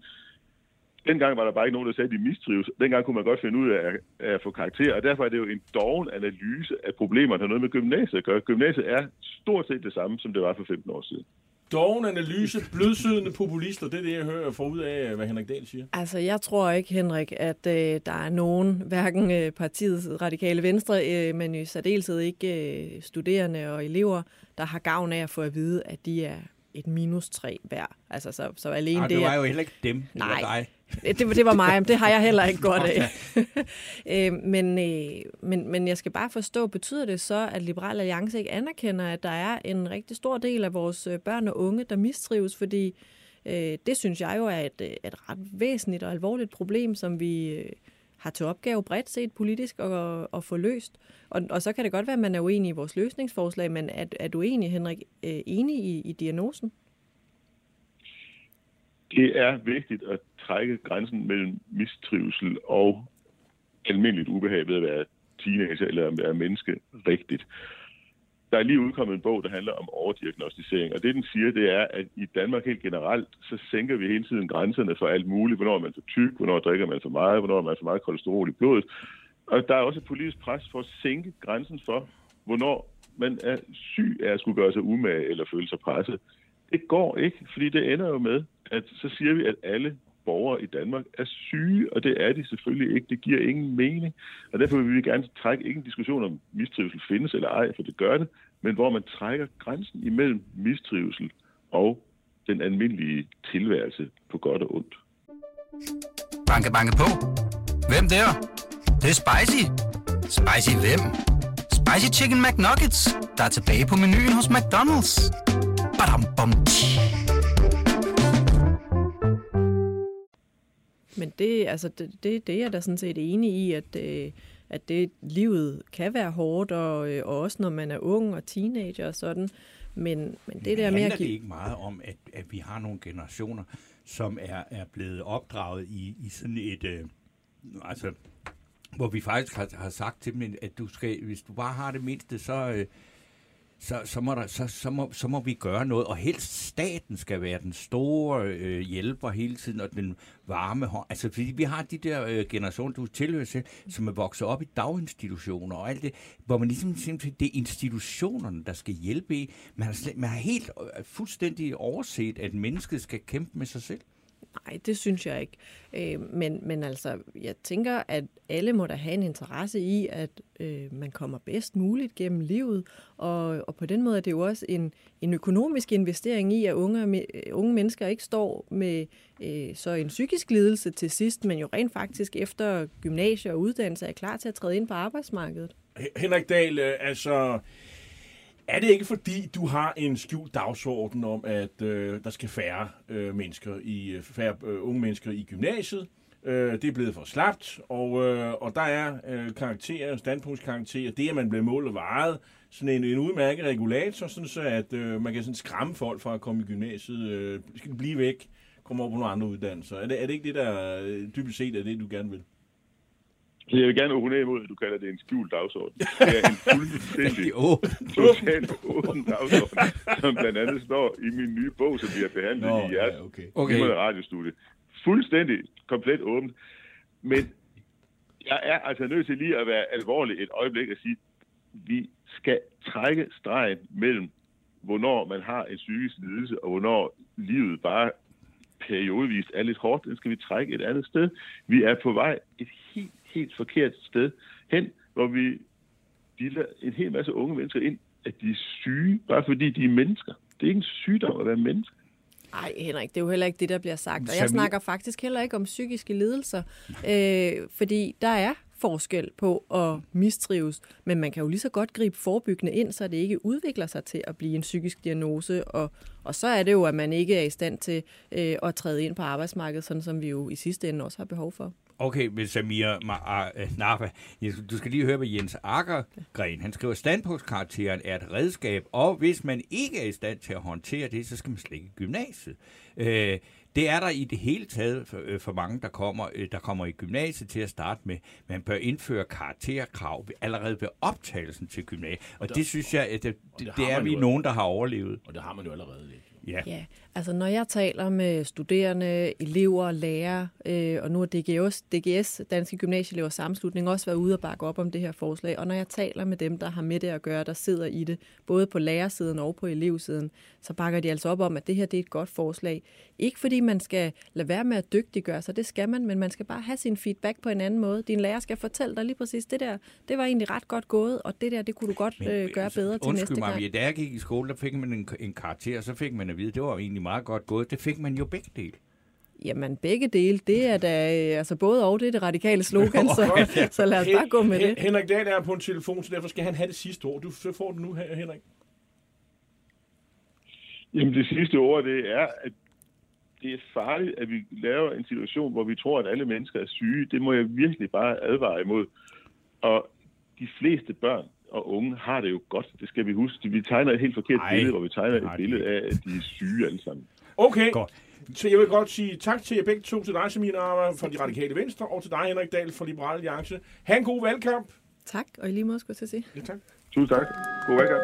Dengang var der bare ikke nogen, der sagde, at de mistrives. Dengang kunne man godt finde ud af at, at få karakter, og derfor er det jo en doven analyse af problemerne, der har noget med gymnasiet at gøre. Gymnasiet er stort set det samme, som det var for 15 år siden. Doven analyse, blødsydende populister, det er det, jeg hører for ud af, hvad Henrik Dahl siger. Altså, jeg tror ikke, Henrik, at øh, der er nogen, hverken øh, partiets radikale venstre, øh, men i særdeleshed ikke øh, studerende og elever, der har gavn af at få at vide, at de er et minus tre hver. Altså, så, så alene Nej, det, det var er- jo heller ikke dem, Nej. var dig. Det, det var mig, men det har jeg heller ikke godt af. øh, men, øh, men, men jeg skal bare forstå, betyder det så, at Liberal Alliance ikke anerkender, at der er en rigtig stor del af vores øh, børn og unge, der mistrives? Fordi øh, det synes jeg jo er et, øh, et ret væsentligt og alvorligt problem, som vi øh, har til opgave bredt set politisk at, at få løst. Og, og så kan det godt være, at man er uenig i vores løsningsforslag, men er, er du enig, Henrik, enig i, i diagnosen? Det er vigtigt at trække grænsen mellem mistrivsel og almindeligt ubehag ved at være teenager eller at være menneske rigtigt. Der er lige udkommet en bog, der handler om overdiagnostisering, og det den siger, det er, at i Danmark helt generelt, så sænker vi hele tiden grænserne for alt muligt. Hvornår er man for tyk, hvornår drikker man for meget, hvornår er man for meget kolesterol i blodet. Og der er også et politisk pres for at sænke grænsen for, hvornår man er syg af at skulle gøre sig umage eller føle sig presset. Det går ikke, fordi det ender jo med, at så siger vi, at alle borgere i Danmark er syge, og det er de selvfølgelig ikke. Det giver ingen mening. Og derfor vil vi gerne trække ikke en diskussion om mistrivsel findes eller ej, for det gør det, men hvor man trækker grænsen imellem mistrivsel og den almindelige tilværelse på godt og ondt. Banke, banke på. Hvem der? Det, det er spicy. Spicy hvem? Spicy Chicken McNuggets, der er tilbage på menuen hos McDonald's. Badum, bom, tji. Men det, altså, det, det, det er jeg da sådan set enig i, at, øh, at det, livet kan være hårdt, og, øh, og også når man er ung og teenager og sådan. Men, men det der med at det give... ikke meget om, at, at vi har nogle generationer, som er, er blevet opdraget i, i sådan et... Øh, altså, hvor vi faktisk har, har sagt til dem, at du skal, hvis du bare har det mindste, så, øh, så, så, må der, så, så, må, så må vi gøre noget. Og helst staten skal være den store øh, hjælper hele tiden, og den varme hånd. Altså, fordi vi har de der øh, generationer, du tilhører til, som er vokset op i daginstitutioner og alt det, hvor man ligesom simpelthen, det er institutionerne, der skal hjælpe i. Man har, slet, man har helt øh, fuldstændig overset, at mennesket skal kæmpe med sig selv. Nej, det synes jeg ikke. Øh, men, men altså, jeg tænker, at alle må da have en interesse i, at øh, man kommer bedst muligt gennem livet. Og, og på den måde er det jo også en, en økonomisk investering i, at unge, øh, unge mennesker ikke står med øh, så en psykisk lidelse til sidst, men jo rent faktisk efter gymnasie og uddannelse er klar til at træde ind på arbejdsmarkedet. Henrik Dahl, øh, altså, er det ikke fordi, du har en skjult dagsorden om, at øh, der skal færre øh, mennesker i færre øh, unge mennesker i gymnasiet? Øh, det er blevet for slapt, og, øh, og der er øh, karakterer, standpunktskarakterer, det at man bliver målt og varet, sådan en, en udmærket regulator, sådan så at øh, man kan sådan skræmme folk fra at komme i gymnasiet, øh, skal blive væk, komme over på nogle andre uddannelser. Er det, er det ikke det, der øh, dybest set er det, du gerne vil? Så jeg vil gerne opponere imod, at du kalder det en skjult dagsorden. Det er en fuldstændig Jo. totalt åben dagsorden, som blandt andet står i min nye bog, som vi har behandlet Nå, i jeres ja, okay. Okay. radiostudie. Fuldstændig, komplet åbent. Men jeg er altså nødt til lige at være alvorlig et øjeblik og sige, vi skal trække stregen mellem, hvornår man har en psykisk lidelse, og hvornår livet bare periodevist er lidt hårdt. Den skal vi trække et andet sted. Vi er på vej et helt, forkert sted hen, hvor vi bilder en hel masse unge mennesker ind, at de er syge, bare fordi de er mennesker. Det er ikke en sygdom at være menneske. Nej, Henrik, det er jo heller ikke det, der bliver sagt. Og jeg snakker faktisk heller ikke om psykiske lidelser, øh, fordi der er forskel på at mistrives, men man kan jo lige så godt gribe forebyggende ind, så det ikke udvikler sig til at blive en psykisk diagnose, og, og så er det jo, at man ikke er i stand til øh, at træde ind på arbejdsmarkedet, sådan som vi jo i sidste ende også har behov for. Okay, men Samir Ma- uh, Nava, du skal lige høre, hvad Jens Akkergren, han skriver, standpunktskarakteren er et redskab, og hvis man ikke er i stand til at håndtere det, så skal man i gymnasiet. Uh, det er der i det hele taget for, øh, for mange, der kommer, øh, der kommer i gymnasiet til at starte med. Man bør indføre karakterkrav allerede ved optagelsen til gymnasiet. Og det synes jeg, at det, det, det er vi jo. nogen, der har overlevet. Og det har man jo allerede lidt. Ja. Ja, altså når jeg taler med studerende, elever, lærere, øh, og nu har DGS, DGS, Danske Gymnasieelever Sammenslutning, også været ude og bakke op om det her forslag, og når jeg taler med dem, der har med det at gøre, der sidder i det, både på lærersiden og på elevsiden, så bakker de altså op om, at det her det er et godt forslag. Ikke fordi man skal lade være med at dygtiggøre sig, det skal man, men man skal bare have sin feedback på en anden måde. Din lærer skal fortælle dig lige præcis, det der, det var egentlig ret godt gået, og det der, det kunne du godt øh, gøre bedre til næste Undskyld mig, gang. men da jeg gik i skole, der fik man en, en karakter, så fik man at vide, det var egentlig meget godt gået. Det fik man jo begge dele. Jamen, begge dele, det er da, øh, altså både og, det er det radikale slogan, så, så lad os bare gå med det. Henrik Dahl er på en telefon, så derfor skal han have det sidste ord. Du så får du nu, Hen- Henrik. Jamen det sidste ord, det er, at det er farligt, at vi laver en situation, hvor vi tror, at alle mennesker er syge. Det må jeg virkelig bare advare imod. Og de fleste børn og unge har det jo godt. Det skal vi huske. Vi tegner et helt forkert Ej, billede, hvor vi tegner et de billede af, at de er syge alle sammen. Okay, Godt. så jeg vil godt sige tak til jer begge to, til dig, Samina Arma fra De Radikale Venstre, og til dig, Henrik Dahl fra Liberale Alliance. Ha' en god valgkamp. Tak, og i lige måde skulle jeg til at sige. Ja, tak. Tusind tak. God valgkamp.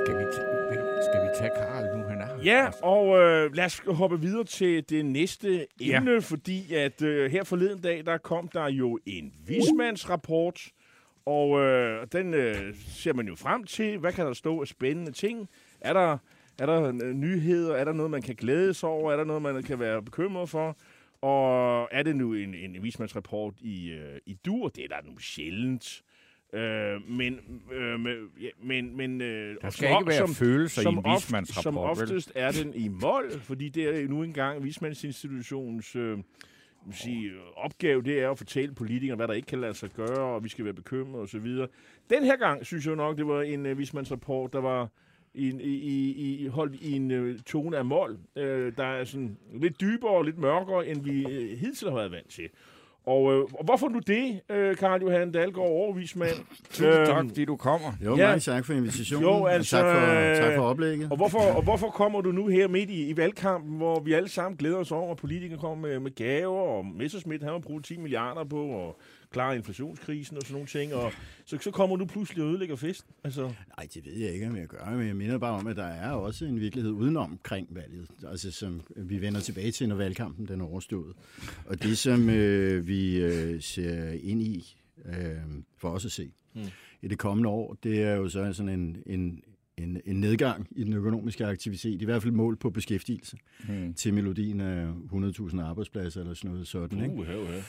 Skal vi, t- skal vi tage Karl nu, han er? Ja, og øh, lad os hoppe videre til det næste emne, ja. fordi at øh, her forleden dag, der kom der jo en vismandsrapport, og øh, den øh, ser man jo frem til. Hvad kan der stå af spændende ting? Er der, er der øh, nyheder? Er der noget, man kan glæde sig over? Er der noget, man kan være bekymret for? Og er det nu en, en vismandsrapport i, øh, i dur? Det er der nu sjældent. Øh, men, øh, men, men øh, Der skal som- ikke være som- følelser i som en oft- vismandsrapport, Som vel? oftest er den i mål, fordi det er nu engang vismandsinstitutionens øh, vil sige, opgave, det er at fortælle politikere, hvad der ikke kan lade sig gøre, og vi skal være bekymrede osv. Den her gang synes jeg nok, det var en uh, vismandsrapport, der var i, i, i, i, holdt i en uh, tone af mål, uh, øh, der er sådan lidt dybere og lidt mørkere, end vi uh, hidtil har været vant til. Og, øh, og hvorfor nu det, øh, Karl Johan Dahlgaard, overvismand? Tusind tak, fordi du kommer. Jo, Ja. mange tak for invitationen. Jo, og altså, tak, for, øh, tak for oplægget. Og hvorfor, og hvorfor kommer du nu her midt i, i valgkampen, hvor vi alle sammen glæder os over, at politikere kommer med, med gaver, og Messerschmidt han har brugt 10 milliarder på at klare inflationskrisen og sådan nogle ting, og så, så kommer du pludselig og ødelægger festen. Altså, Nej, det ved jeg ikke, om jeg gør, men jeg minder bare om, at der er også en virkelighed udenom omkring valget, altså som vi vender tilbage til, når valgkampen den er overstået. Og det, som øh, vi øh, ser ind i, øh, for os at se, Mm. i det kommende år, det er jo så sådan en, en, en, en nedgang i den økonomiske aktivitet, i hvert fald mål på beskæftigelse, Hmm. til melodien af 100.000 arbejdspladser eller sådan noget sådan. Ikke? uh, uh, uh.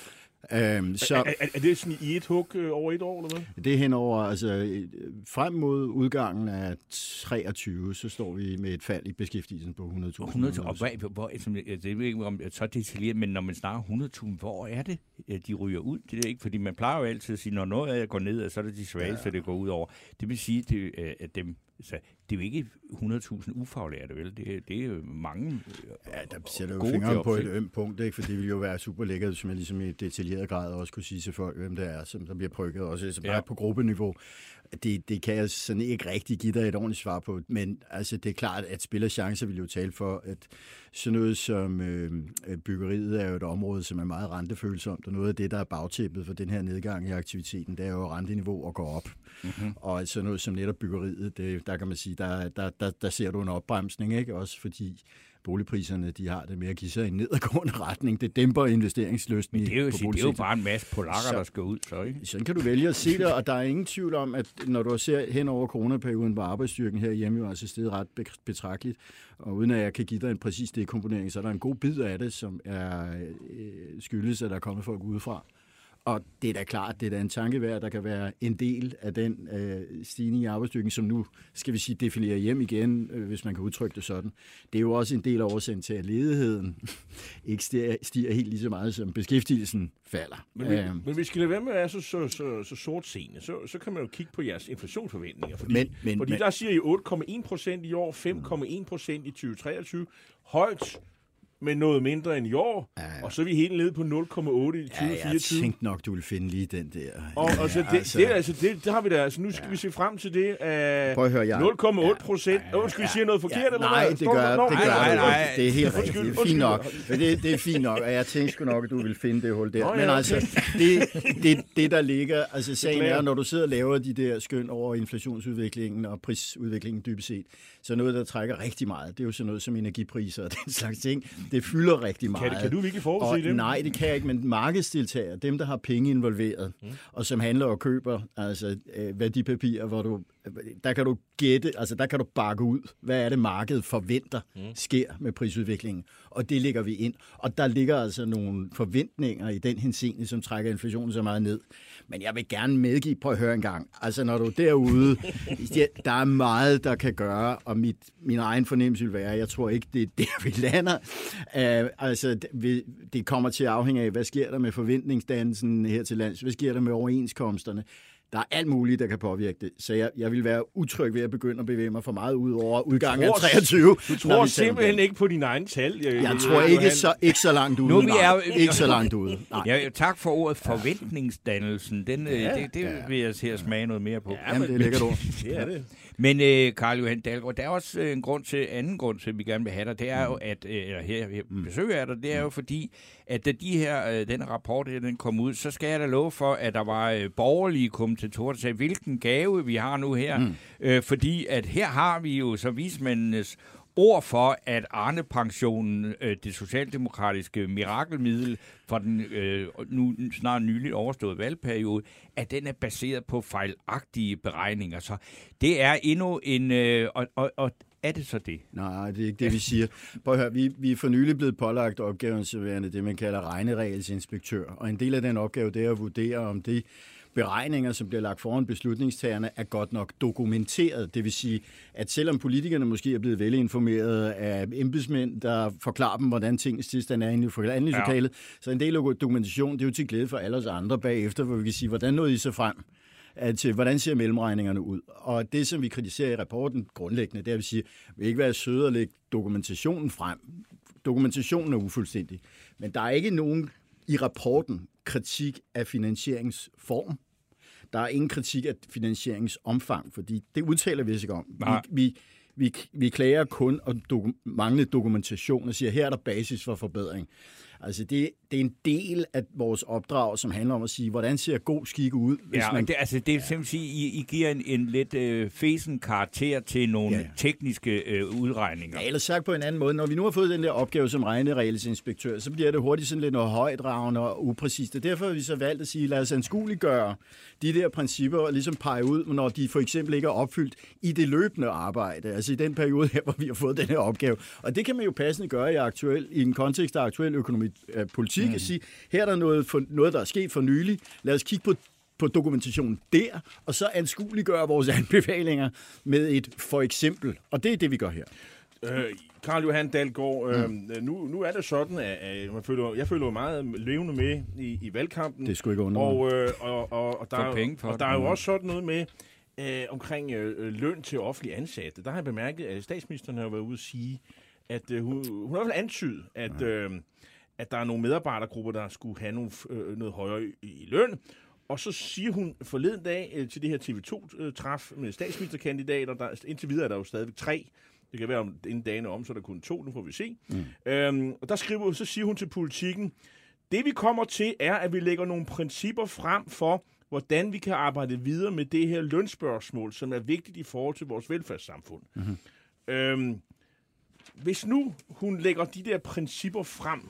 Øhm, Så... Er, er, er det sådan i et hug øh, over et år, eller hvad? Det er henover, altså øh, frem mod udgangen af 23, så står vi med et fald i beskæftigelsen på 100.000. 100, og hvad, hvor, som, jeg- det ved ikke, om jeg så detaljeret, men når man snakker 100.000, hvor er det, at de ryger ud? Det er ikke, fordi man plejer jo altid at sige, når noget af jer går ned, så er det de svageste, ja. det går ud over. Det vil sige, det, øh, at dem, så det er jo ikke 100.000 ufaglærte, vel? Det, det er jo mange øh, Ja, der sætter jo fingeren jobs, på et ømt punkt, ikke? for det ville jo være super lækkert, hvis man ligesom i detaljeret grad også kunne sige til folk, hvem det er, som der bliver prykket også, bare Ja. på gruppeniveau. Det, det kan jeg sådan ikke rigtig give dig et ordentligt svar på, men altså, det er klart, at spillerchancer vil jo tale for, at sådan noget som øh, byggeriet er jo et område, som er meget rentefølsomt, og noget af det, der er bagtæppet for den her nedgang i aktiviteten, det er jo renteniveau at gå op. Mm-hmm. Og sådan noget som netop byggeriet, det, der kan man sige, der, der, der, der ser du en opbremsning, ikke? også fordi boligpriserne de har det med at give sig i en nedadgående retning. Det dæmper investeringslysten Men det er, jo, sige, på det er jo bare en masse polakker, Så- der skal ud, så ikke? Sådan kan du vælge at se det, og der er ingen tvivl om, at når du ser hen over coronaperioden, hvor arbejdsstyrken her hjemme jo altså steget ret be- betragteligt, og uden at jeg kan give dig en præcis dekomponering, så er der en god bid af det, som er øh, skyldes, at der er kommet folk udefra. Og det er da klart, det er da en tanke værd, at der kan være en del af den øh, stigning i arbejdsstyrken, som nu, skal vi sige, defilerer hjem igen, øh, hvis man kan udtrykke det sådan. Det er jo også en del af årsagen til, at ledigheden ikke stiger, stiger helt lige så meget, som beskæftigelsen falder. Men, vi, Øhm, men vi skal lade være med at være så, så, så, så sort scene. Så, så kan man jo kigge på jeres inflationsforventninger. Fordi, Men- men- fordi men- der siger I 8,1 procent i år, 5,1 procent i 2023. Højt med noget mindre end i år, ja, ja. og så er vi helt nede på 0,8 i 2024. Ja, jeg tænkte nok, du ville finde lige den der. Og, ja, altså, det, altså, det, altså, det, det har vi da. Altså, nu skal ja. vi se frem til det af 0,8 procent. Ja, ja, skal vi sige noget forkert? Ja, eller nej, hvad? det gør, det gør nej, nej, nej, det er helt rigtigt. Det er fint nok. Det, det er fint nok, og jeg tænkte sgu nok, at du ville finde det hul der. Nå, ja, Men altså, det, det, det der ligger, altså sagen er, når du sidder og laver de der skøn over inflationsudviklingen og prisudviklingen dybest set, så noget, der trækker rigtig meget, det er jo sådan noget som energipriser og den slags ting. Det fylder rigtig meget. Kan, kan du ikke forudsige det? Nej, det kan jeg ikke, men markedsdeltagere, dem der har penge involveret, mm. og som handler og køber altså, øh, værdipapirer, hvor du der kan du gætte, altså der kan du bakke ud, hvad er det markedet forventer mm. sker med prisudviklingen, og det ligger vi ind. Og der ligger altså nogle forventninger i den henseende, som trækker inflationen så meget ned. Men jeg vil gerne medgive, prøv at høre en gang, altså når du er derude, der er meget, der kan gøre, og mit, min egen fornemmelse vil være, jeg tror ikke, det er der, vi lander. Uh, altså, det, det kommer til at afhænge af, hvad sker der med forventningsdannelsen her til lands, hvad sker der med overenskomsterne, der er alt muligt, der kan påvirke det. Så jeg, jeg vil være utryg ved at begynde at bevæge mig for meget ud over udgangen af 23. Du tror simpelthen ikke på dine egne tal? Jeg, jeg tror ikke så, ikke så langt ude. Nu, vi er, ikke så langt ude. Nej. Ja, tak for ordet forventningsdannelsen. Den, øh, ja, det, det ja, vil jeg se at smage noget mere på. Ja, men, det er lækkert ord. det er det. Men øh, Karl Johan Dahlgaard, der er også øh, en grund til, anden grund til, at vi gerne vil have dig, det er jo, at, øh, eller her vi mm. besøger dig, det er jo fordi, at da de her, øh, den rapport her, den kom ud, så skal jeg da love for, at der var øh, borgerlige kommentatorer, der sagde, hvilken gave vi har nu her. Mm. Øh, fordi at her har vi jo så vismændenes ord for, at Arne-pensionen, øh, det socialdemokratiske mirakelmiddel for den øh, nu snart nyligt overståede valgperiode, at den er baseret på fejlagtige beregninger. Så det er endnu en... Øh, og, og, og er det så det? Nej, det er ikke det, vi siger. Prøv at høre, vi, vi er for nylig blevet pålagt opgaven som værende det, man kalder regneregelsinspektør. Og en del af den opgave, det er at vurdere, om det beregninger, som bliver lagt foran beslutningstagerne, er godt nok dokumenteret. Det vil sige, at selvom politikerne måske er blevet velinformeret af embedsmænd, der forklarer dem, hvordan tingens tilstand er inde i forhandlingslokalet, ja. så en del af dokumentation, det er jo til glæde for alle os andre bagefter, hvor vi kan sige, hvordan nåede I så frem? at hvordan ser mellemregningerne ud? Og det, som vi kritiserer i rapporten grundlæggende, det er, at vi siger, at vi ikke være søde at lægge dokumentationen frem. Dokumentationen er ufuldstændig. Men der er ikke nogen i rapporten kritik af finansieringsform. Der er ingen kritik af finansieringsomfang, fordi det udtaler vi ikke om. Vi, vi, vi, vi klager kun om doku- manglende dokumentation og siger, her er der basis for forbedring. Altså det, det er en del af vores opdrag, som handler om at sige, hvordan ser god skik ud? Hvis ja, man... det, altså det er simpelthen sige, I, I giver en, en lidt øh, fesen karakter til nogle ja. tekniske øh, udregninger. Ja, eller sagt på en anden måde, når vi nu har fået den der opgave som regneregelsinspektør, så bliver det hurtigt sådan lidt noget højdragende og upræcist. Og derfor har vi så valgt at sige, lad os anskueliggøre de der principper og ligesom pege ud, når de for eksempel ikke er opfyldt i det løbende arbejde, altså i den periode her, hvor vi har fået den her opgave. Og det kan man jo passende gøre i, aktuel, i en kontekst af aktuel økonomi øh, politik mm. og sige, her er der noget, for, noget, der er sket for nylig. Lad os kigge på på dokumentationen der, og så anskueliggøre vores anbefalinger med et for eksempel. Og det er det, vi gør her. Øh, Karl Johan Dahlgaard, øh, mm. nu, nu er det sådan, at, at man føler, jeg føler meget levende med i, i valgkampen. Det skulle ikke under. Og, øh, og, og, og, der, er, penge for og der er jo også sådan noget med, øh, omkring øh, løn til offentlige ansatte. Der har jeg bemærket, at statsministeren har været ude at sige, at øh, hun, hun har i hvert fald antydet, at, øh, at der er nogle medarbejdergrupper, der skulle have nogle, øh, noget højere i, i løn. Og så siger hun forleden dag øh, til det her TV2-træf med statsministerkandidater, der, indtil videre er der jo stadigvæk tre, det kan være om inden dagene om, så er der kun to, nu får vi se. Mm. Øhm, og der skriver, så siger hun til politikken, det vi kommer til er, at vi lægger nogle principper frem for, hvordan vi kan arbejde videre med det her lønspørgsmål, som er vigtigt i forhold til vores velfærdssamfund. Mm-hmm. Øhm, hvis nu hun lægger de der principper frem,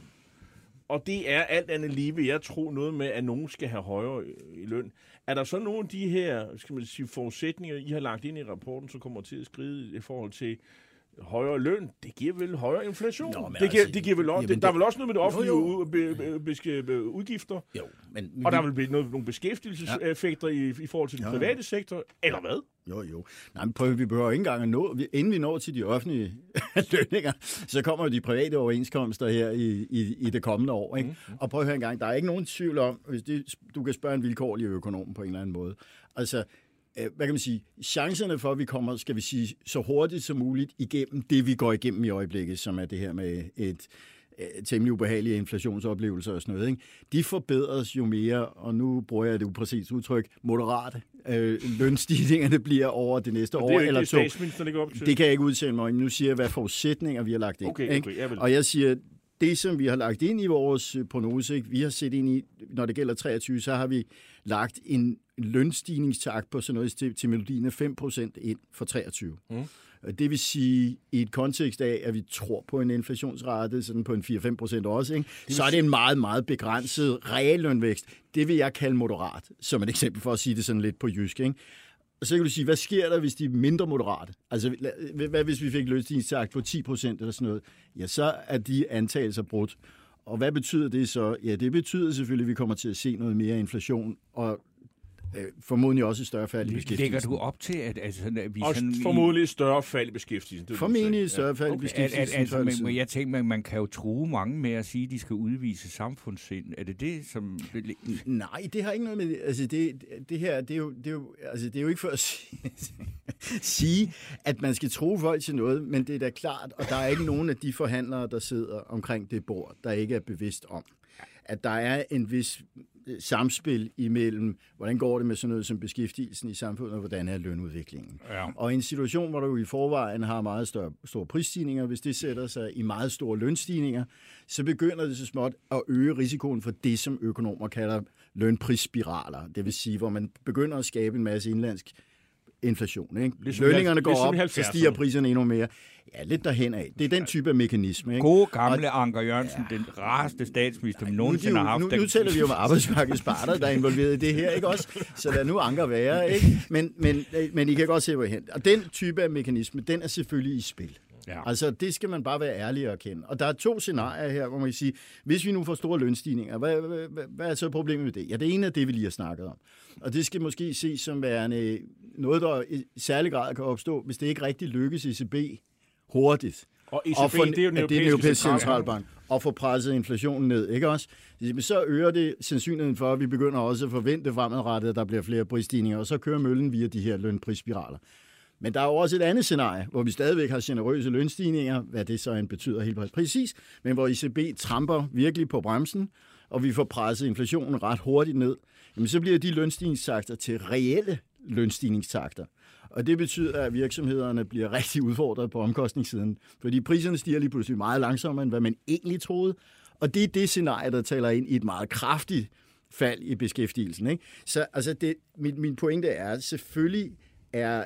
og det er alt andet lige, vil jeg tro, noget med, at nogen skal have højere øh, i løn. Er der så nogle af de her skal man sige, forudsætninger, I har lagt ind i rapporten, som kommer til at skride i forhold til højere løn, det giver vel højere inflation. Nå, det, giver, altså, det giver vel også, det, der er vel også noget med det offentlige jo, jo. Be, be, be, udgifter. Jo, men, og der vil blive noget, nogle beskæftigelseseffekter ja. i, i forhold til den private ja. sektor, eller hvad? Jo, jo. Nej, men prøv, vi behøver ikke engang at nå, inden vi når til de offentlige lønninger, så kommer jo de private overenskomster her i, i, i det kommende år. Ikke? Mm. Og prøv at høre en gang, der er ikke nogen tvivl om, hvis det, du kan spørge en vilkårlig økonom på en eller anden måde. Altså, hvad kan man sige, chancerne for, at vi kommer, skal vi sige, så hurtigt som muligt igennem det, vi går igennem i øjeblikket, som er det her med et øh, temmelig ubehagelige inflationsoplevelser og sådan noget, ikke? de forbedres jo mere, og nu bruger jeg det upræcist udtryk, moderate. Øh, lønstigningerne bliver over det næste Og år det jo ikke eller det, to. op til. Det kan jeg ikke udtale mig. Nu siger jeg, hvad forudsætninger vi har lagt ind. Okay, okay, vel. Og jeg siger, det som vi har lagt ind i vores øh, prognose, ikke? vi har set ind i, når det gælder 23, så har vi lagt en lønstigningstakt på sådan noget til, til melodien af 5% ind for 23. Mm. Det vil sige, i et kontekst af, at vi tror på en inflationsrate, sådan på en 4-5 procent også, ikke? så er det en meget, meget begrænset reallønvækst. Det vil jeg kalde moderat, som et eksempel for at sige det sådan lidt på jysk. Ikke? Og så kan du sige, hvad sker der, hvis de er mindre moderate? Altså, hvad- hvad hvis vi fik lønstigningstakt på 10 procent eller sådan noget? Ja, så er de antagelser brudt. Og hvad betyder det så? Ja, det betyder selvfølgelig, at vi kommer til at se noget mere inflation, og øh, formodentlig også et større fald i Lægger beskæftigelsen. du op til, at, altså, sådan, at vi Og sådan... formodentlig et større fald i beskæftigelsen. det er Formentlig et større fald i Okay, at, at, beskæftigelsen. altså, men, jeg tænker, man, man kan jo true mange med at sige, at de skal udvise samfundssind. Er det det, som... Nej, det har ikke noget med... Altså, det, det her, det er, jo, det, er jo, altså, det er jo ikke for at sige, sige, at man skal tro folk til noget, men det er da klart, og der er ikke nogen af de forhandlere, der sidder omkring det bord, der ikke er bevidst om, at der er en vis øh, samspil imellem, hvordan går det med sådan noget som beskæftigelsen i samfundet, og hvordan er lønudviklingen. Ja. Og i en situation, hvor du i forvejen har meget større, store prisstigninger, hvis det sætter sig i meget store lønstigninger, så begynder det så småt at øge risikoen for det, som økonomer kalder lønprisspiraler. Det vil sige, hvor man begynder at skabe en masse indlandsk inflation. Ikke? Ligesom Lønningerne går ligesom op, så 70'erne. stiger priserne endnu mere. Ja, lidt derhen af. Det er den type af mekanisme. Ikke? Gode gamle Anker Jørgensen, den rareste statsminister, vi nogensinde har haft. nu, nu taler vi jo om arbejdsmarkedets parter, der er involveret i det her, ikke også? Så lad nu anker være, ikke? Men, men, men I kan godt se, hvor jeg hen. Og den type af mekanisme, den er selvfølgelig i spil. Ja. Altså, det skal man bare være ærlig og erkende. Og der er to scenarier her, hvor man kan sige, hvis vi nu får store lønstigninger, hvad, hvad, hvad, hvad er så problemet med det? Ja, det ene er det, vi lige har snakket om. Og det skal måske ses som værende noget, der i særlig grad kan opstå, hvis det ikke rigtig lykkes ECB hurtigt. Og ECB, Og for- det er jo den europæiske europæiske centralbank. Og få presset inflationen ned, ikke også? Men Så øger det sandsynligheden for, at vi begynder også at forvente fremadrettet, at der bliver flere prisstigninger, og så kører møllen via de her lønprisspiraler. Men der er jo også et andet scenarie, hvor vi stadigvæk har generøse lønstigninger, hvad det så end betyder helt præcis, men hvor ECB tramper virkelig på bremsen, og vi får presset inflationen ret hurtigt ned, jamen så bliver de lønstigningstakter til reelle lønstigningstakter. Og det betyder, at virksomhederne bliver rigtig udfordret på omkostningssiden, fordi priserne stiger lige pludselig meget langsommere, end hvad man egentlig troede. Og det er det scenarie, der taler ind i et meget kraftigt fald i beskæftigelsen. Ikke? Så altså det, min, min pointe er, at selvfølgelig er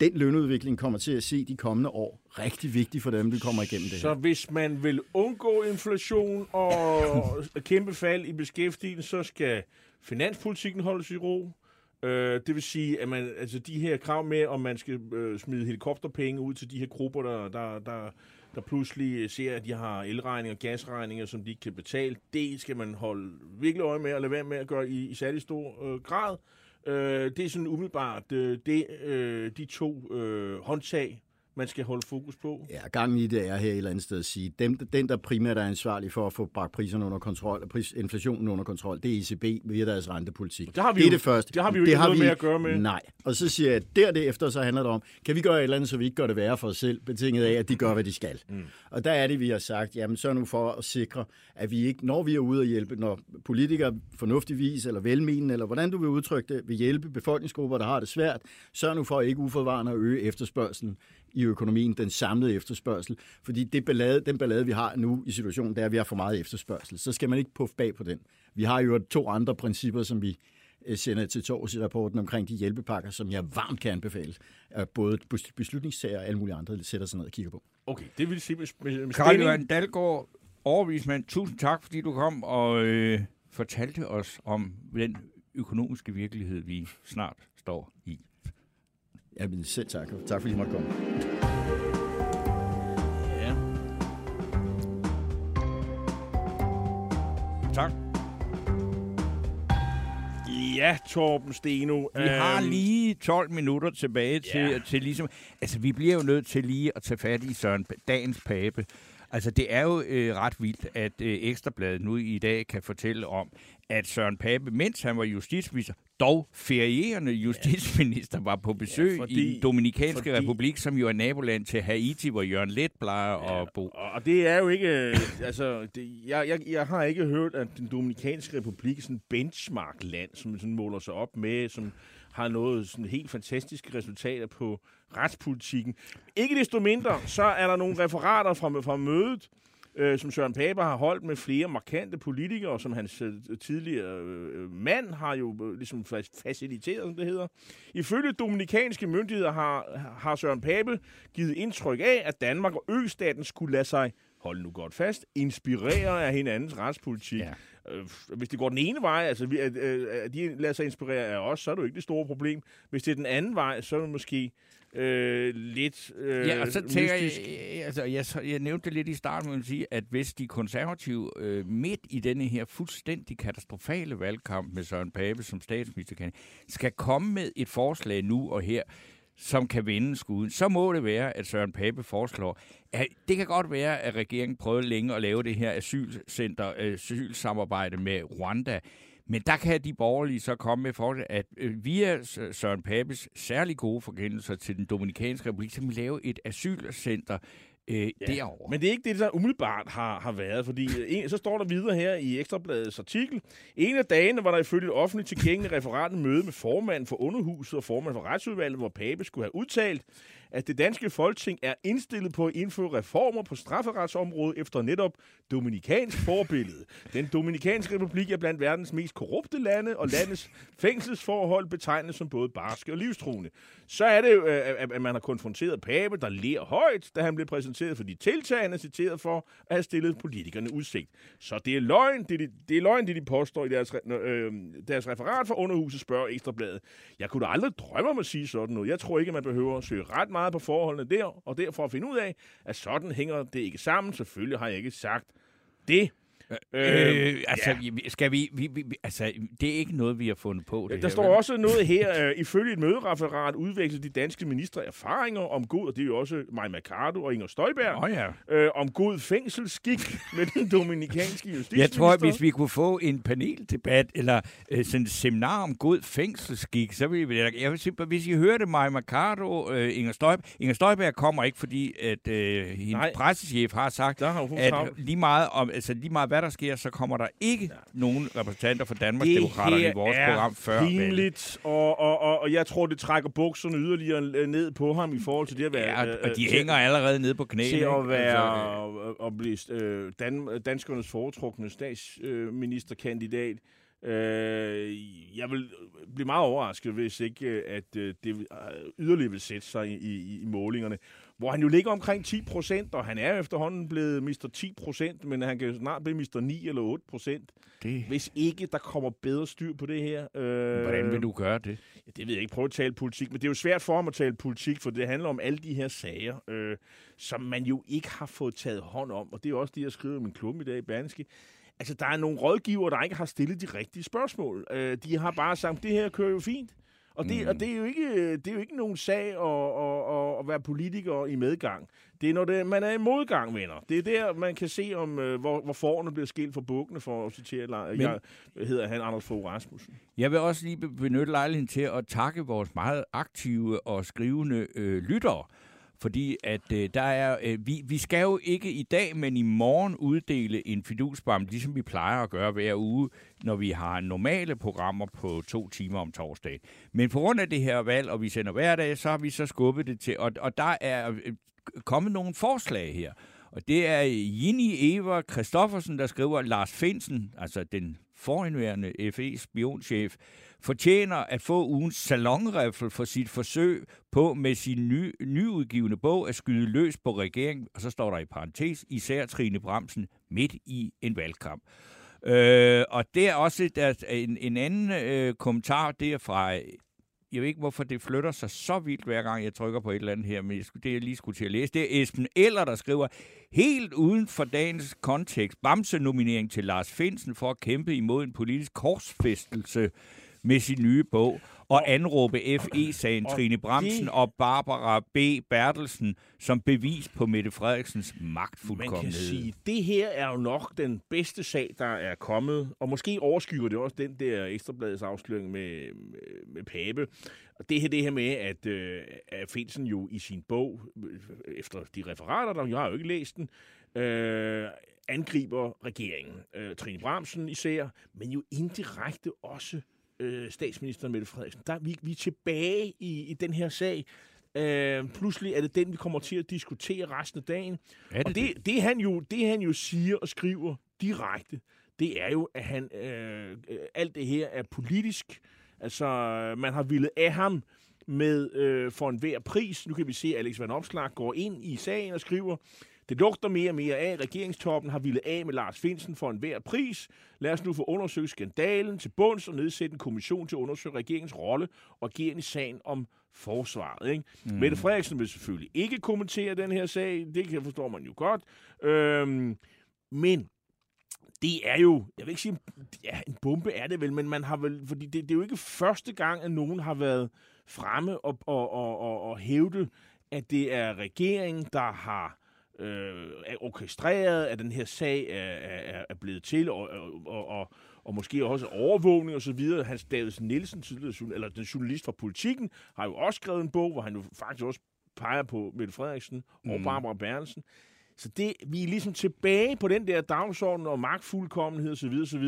den lønudvikling kommer til at se de kommende år rigtig vigtig for dem, vi kommer igennem det Så hvis man vil undgå inflation og kæmpe fald i beskæftigelsen, så skal finanspolitikken holdes i ro. Øh, det vil sige, at man, altså de her krav med, om man skal øh, smide helikopterpenge ud til de her grupper, der, der, der, der pludselig ser, at de har elregninger og gasregninger, som de ikke kan betale, det skal man holde virkelig øje med og lade være med at gøre i, i særlig stor øh, grad. Øh, det er sådan umiddelbart øh, det, øh, de to øh, håndtag, man skal holde fokus på. Ja, gangen i det er her et eller andet sted at sige, dem, den, der primært er ansvarlig for at få bragt priserne under kontrol, pris, inflationen under kontrol, det er ECB via deres rentepolitik. Det har vi det er jo- det første. det har vi jo ikke noget med at gøre med. Nej. Og så siger jeg, der derefter så handler det om, kan vi gøre et eller andet, så vi ikke gør det værre for os selv, betinget af, at de gør, hvad de skal. Mm. Og der er det, vi har sagt, jamen så nu for at sikre, at vi ikke, når vi er ude og hjælpe, når politikere fornuftigvis eller velmenende, eller hvordan du vil udtrykke det, vil hjælpe befolkningsgrupper, der har det svært, sørg nu for ikke uforvarende at øge efterspørgselen i økonomien, den samlede efterspørgsel. Fordi det ballade, den ballade, vi har nu i situationen, det er, at vi har for meget efterspørgsel. Så skal man ikke puffe bag på den. Vi har jo to andre principper, som vi øh, sender til tors i rapporten omkring de hjælpepakker, som jeg varmt kan anbefale, at både bes- beslutningstager og alle mulige andre sætter sig ned og kigger på. Okay, det vil sige med, med, Karl. Johan Dalgaard, overvismand, tusind tak, fordi du kom og øh, fortalte os om den økonomiske virkelighed, vi snart står i. Jamen selv tak. Tak fordi I måtte komme. Ja. Tak. Ja, Torben Steno. Vi har øhm, lige 12 minutter tilbage til, Ja. til ligesom... Altså, vi bliver jo nødt til lige at tage fat i Søren, dagens pape. Altså, det er jo øh, ret vildt, at øh, Ekstrabladet nu i dag kan fortælle om, at Søren Pape, mens han var justitsminister, dog ferierende justitsminister, var på besøg ja, fordi, i den Dominikanske fordi, Republik, som jo er naboland til Haiti, hvor Jørgen Let plejer ja, at bo. Og det er jo ikke... altså, det, jeg, jeg, jeg har ikke hørt, at den Dominikanske Republik er sådan en benchmark-land, som sådan måler sig op med, som har noget sådan helt fantastiske resultater på retspolitikken. Ikke desto mindre, så er der nogle referater fra, fra mødet, øh, som Søren Pape har holdt med flere markante politikere, som hans øh, tidligere øh, mand har jo øh, ligesom faciliteret, som det hedder. Ifølge dominikanske myndigheder har, har Søren Pape givet indtryk af, at Danmark og Østaten skulle lade sig hold nu godt fast, inspirere af hinandens retspolitik. Ja. Øh, hvis det går den ene vej, altså at, at de lader sig inspirere af os, så er det jo ikke det store problem. Hvis det er den anden vej, så er det måske øh, lidt øh, Ja, og så tænker jeg, altså jeg, jeg nævnte det lidt i starten, man sige, at hvis de konservative øh, midt i denne her fuldstændig katastrofale valgkamp med Søren Pape som statsminister, skal komme med et forslag nu og her, som kan vinde skuden, så må det være, at Søren Pape foreslår, at det kan godt være, at regeringen prøvede længe at lave det her asylcenter, asylsamarbejde med Rwanda, men der kan de borgerlige så komme med for at øh, via Søren Papes særlig gode forkendelser til den Dominikanske Republik, så vi lave et asylcenter øh, ja, derovre. Men det er ikke det, der umiddelbart har, har været, fordi øh, en, så står der videre her i Ekstrabladets artikel. En af dagene var der ifølge et offentligt tilgængeligt referat møde med formanden for Underhuset og formanden for Retsudvalget, hvor Pape skulle have udtalt, at det danske folketing er indstillet på at indføre reformer på strafferetsområdet efter netop dominikansk forbillede. Den Dominikanske Republik er blandt verdens mest korrupte lande, og landets fængselsforhold betegnes som både barske og livstruende. Så er det jo, at man har konfronteret Pape, der ler højt, da han blev præsenteret for de tiltag, han er citeret for at have stillet politikerne udsigt. Så det er løgn, det, det, det er løgn, det de påstår i deres, øh, deres referat for underhuset, spørger Ekstrabladet. Jeg kunne da aldrig drømme om at sige sådan noget. Jeg tror ikke, man behøver at søge ret meget på forholdene der, og derfor at finde ud af, at sådan hænger det ikke sammen. Selvfølgelig har jeg ikke sagt det. Øh, øh, altså, ja. skal vi, vi, vi, altså, det er ikke noget, vi har fundet på. Det der her, står vel? også noget her. Øh, ifølge et mødereferat udveksler de danske ministre erfaringer om god, og det er jo også Maja Mercado og Inger Støjberg, oh, ja. øh, om god fængselsskik med den dominikanske justitsminister. Jeg tror, at hvis vi kunne få en paneldebat, eller øh, sådan et seminar om god fængselsskik, så ville vi... Jeg vil sige, hvis I hørte Maja Mercado, øh, Inger Støjberg... Inger Støjberg kommer ikke, fordi at øh, hendes Nej. pressechef har sagt, har at lige meget, om, altså, lige meget hvad der sker, så kommer der ikke ja. nogen repræsentanter for Danmarks Demokraterne i vores program før pinligt, og, og, og, og jeg tror, det trækker bukserne yderligere ned på ham i forhold til det at være... Ja, og de øh, hænger allerede ned på knæene. Til at være altså, at blive øh, dan, danskernes foretrukne statsministerkandidat. Øh, jeg vil blive meget overrasket, hvis ikke at øh, det yderligere vil sætte sig i, i, i målingerne hvor han jo ligger omkring 10 procent, og han er efterhånden blevet mister 10 procent, men han kan snart blive mister 9 eller 8 procent. Det... Hvis ikke der kommer bedre styr på det her. Øh... Hvordan vil du gøre det? Ja, det ved jeg ikke. Prøv at tale politik, men det er jo svært for ham at tale politik, for det handler om alle de her sager, øh, som man jo ikke har fået taget hånd om, og det er også det, jeg skriver i min klub i dag i Berlingske. Altså, der er nogle rådgiver, der ikke har stillet de rigtige spørgsmål. Øh, de har bare sagt, det her kører jo fint. Og det, mm. og det, er jo ikke, det er jo ikke nogen sag at, at, at, at være politiker i medgang. Det er, når det, man er i modgang, venner. Det er der, man kan se, om øh, hvor, hvor forerne bliver skilt fra bukkene, for at citere, Men, jeg hedder han Anders Fogh Rasmussen. Jeg vil også lige benytte lejligheden til at takke vores meget aktive og skrivende øh, lyttere, fordi at øh, der er, øh, vi, vi skal jo ikke i dag, men i morgen uddele en fidusbam, ligesom vi plejer at gøre hver uge, når vi har normale programmer på to timer om torsdag. Men på grund af det her valg, og vi sender hver dag, så har vi så skubbet det til, og, og der er øh, kommet nogle forslag her. Og det er Jini Eva Kristoffersen, der skriver, Lars Finsen, altså den forhenværende FE-spionchef, fortjener at få ugens salonreffel for sit forsøg på med sin ny, nyudgivende bog at skyde løs på regeringen, og så står der i parentes, især Trine Bremsen, midt i en valgkamp. Øh, og det er også der, en, en anden øh, kommentar, det er fra, jeg ved ikke, hvorfor det flytter sig så vildt, hver gang jeg trykker på et eller andet her, men det jeg lige skulle til at læse, det er Esben Eller, der skriver, helt uden for dagens kontekst, Bamse-nominering til Lars Finsen for at kæmpe imod en politisk korsfæstelse med sin nye bog og anråbe FE-sagen Trine Bramsen det- og Barbara B. Bertelsen som bevis på Mette Frederiksens Man kan magtfuldkommenhed. sige, det her er jo nok den bedste sag, der er kommet, og måske overskygger det også den der Ekstrabladets afsløring med, med, med Pape. Og det her, det her med, at, øh, at Finsen jo i sin bog, efter de referater, der jeg har jo ikke læst den, øh, angriber regeringen. Øh, Trine Bramsen især, men jo indirekte også øh, statsminister Mette Frederiksen. Der, er vi, vi er tilbage i, i den her sag. Øh, pludselig er det den, vi kommer til at diskutere resten af dagen. Er Og det, det, han jo, det, han jo siger og skriver direkte, det er jo, at han, øh, øh, alt det her er politisk. Altså, man har ville af ham med øh, for enhver pris. Nu kan vi se, at Alex Van Opslag går ind i sagen og skriver, det lugter mere og mere af, at regeringstoppen har ville af med Lars Finsen for enhver pris. Lad os nu få undersøgt skandalen til bunds og nedsætte en kommission til at undersøge regeringens rolle og ageren i sagen om forsvaret. Ikke? Mm. Mette Frederiksen vil selvfølgelig ikke kommentere den her sag. Det kan forstår man jo godt. Øhm, men det er jo, jeg vil ikke sige, ja, en bombe er det vel, men man har vel, fordi det, det er jo ikke første gang, at nogen har været fremme og, og, og, og, og hævde, at det er regeringen, der har øh, er orkestreret, at den her sag er, er, er blevet til, og, og, og, og, og måske også overvågning og så videre. Hans Davidsen Nielsen, tidligere, eller den journalist fra Politiken, har jo også skrevet en bog, hvor han jo faktisk også peger på Mette Frederiksen og Barbara Bertelsen. Så det, vi er ligesom tilbage på den der dagsorden om magtfuldkommenhed osv. osv.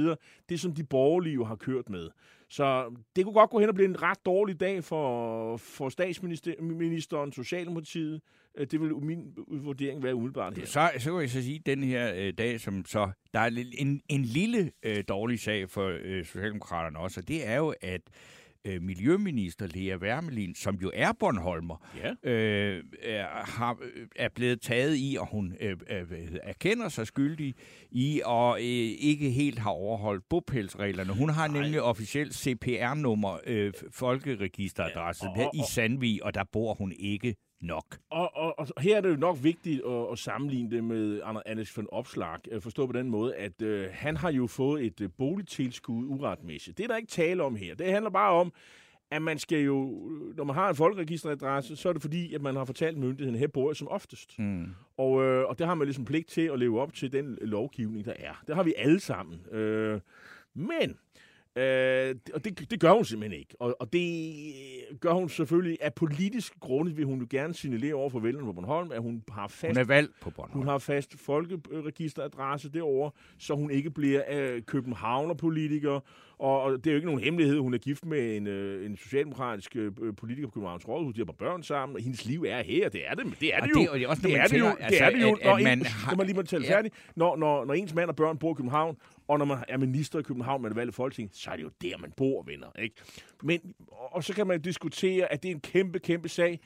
Det, som de borgerlige jo har kørt med. Så det kunne godt gå hen og blive en ret dårlig dag for, for statsministeren, Socialdemokratiet. Øh, det vil min vurdering være umiddelbart her. Så, så kan jeg så sige, at den her øh, dag, som så, der er en, en lille øh, dårlig sag for øh, Socialdemokraterne også, og det er jo, at øh, Miljøminister Lea Wermelin, som jo er Bornholmer, Ja. øh, er, har, er blevet taget i, og hun øh, øh, erkender sig skyldig i, og øh, ikke helt har overholdt bopælsreglerne. Hun har nemlig officielt CPR-nummer, øh, folkeregisteradresse, Ja, og- og, i Sandvig, og der bor hun ikke nok. Og, og, og her er det jo nok vigtigt at, at sammenligne det med Anders von Opslag. Øh, Forstå på den måde, at øh, han har jo fået et øh, boligtilskud uretmæssigt. Det er der ikke tale om her. Det handler bare om, at man skal jo, når man har en folkeregisteradresse, så er det fordi, at man har fortalt myndigheden, her bor jeg som oftest. Mm. Og, øh, og det har man ligesom pligt til at leve op til den lovgivning, der er. Det har vi alle sammen. Øh, men, øh, og det, det gør hun simpelthen ikke. Og, og det gør hun selvfølgelig af politiske grunde, vil hun jo gerne signalere over for vælgerne på Bornholm, at hun har fast Hun er valgt på Bornholm. hun har fast folkeregisteradresse derovre, så hun ikke bliver øh, københavner-politiker. Og, det er jo ikke nogen hemmelighed, hun er gift med en, øh, en socialdemokratisk øh, politiker på Københavns Rådhus. De har bare børn sammen, og hendes liv er her. Det er det, det er det jo. det- og det er også, det man er det jo, det altså, er det jo, at- når man har- mig lige må tale færdig. Når, når, når ens mand og børn bor i København, og når man er minister i København, man er valgt i Folketinget, så er det jo der, man bor, venner. Ikke? Men, og, så kan man diskutere, at det er en kæmpe, kæmpe sag.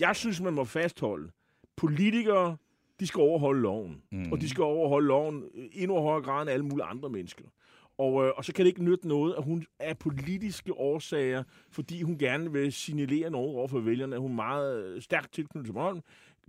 Jeg synes, man må fastholde, politikere, de skal overholde loven. Mm. Og de skal overholde loven endnu højere grad end alle mulige andre mennesker. Og, øh, og så kan det ikke nytte noget, at hun af politiske årsager, fordi hun gerne vil signalere noget over for vælgerne, at hun er meget øh, stærkt tilknyttet til Bornholm,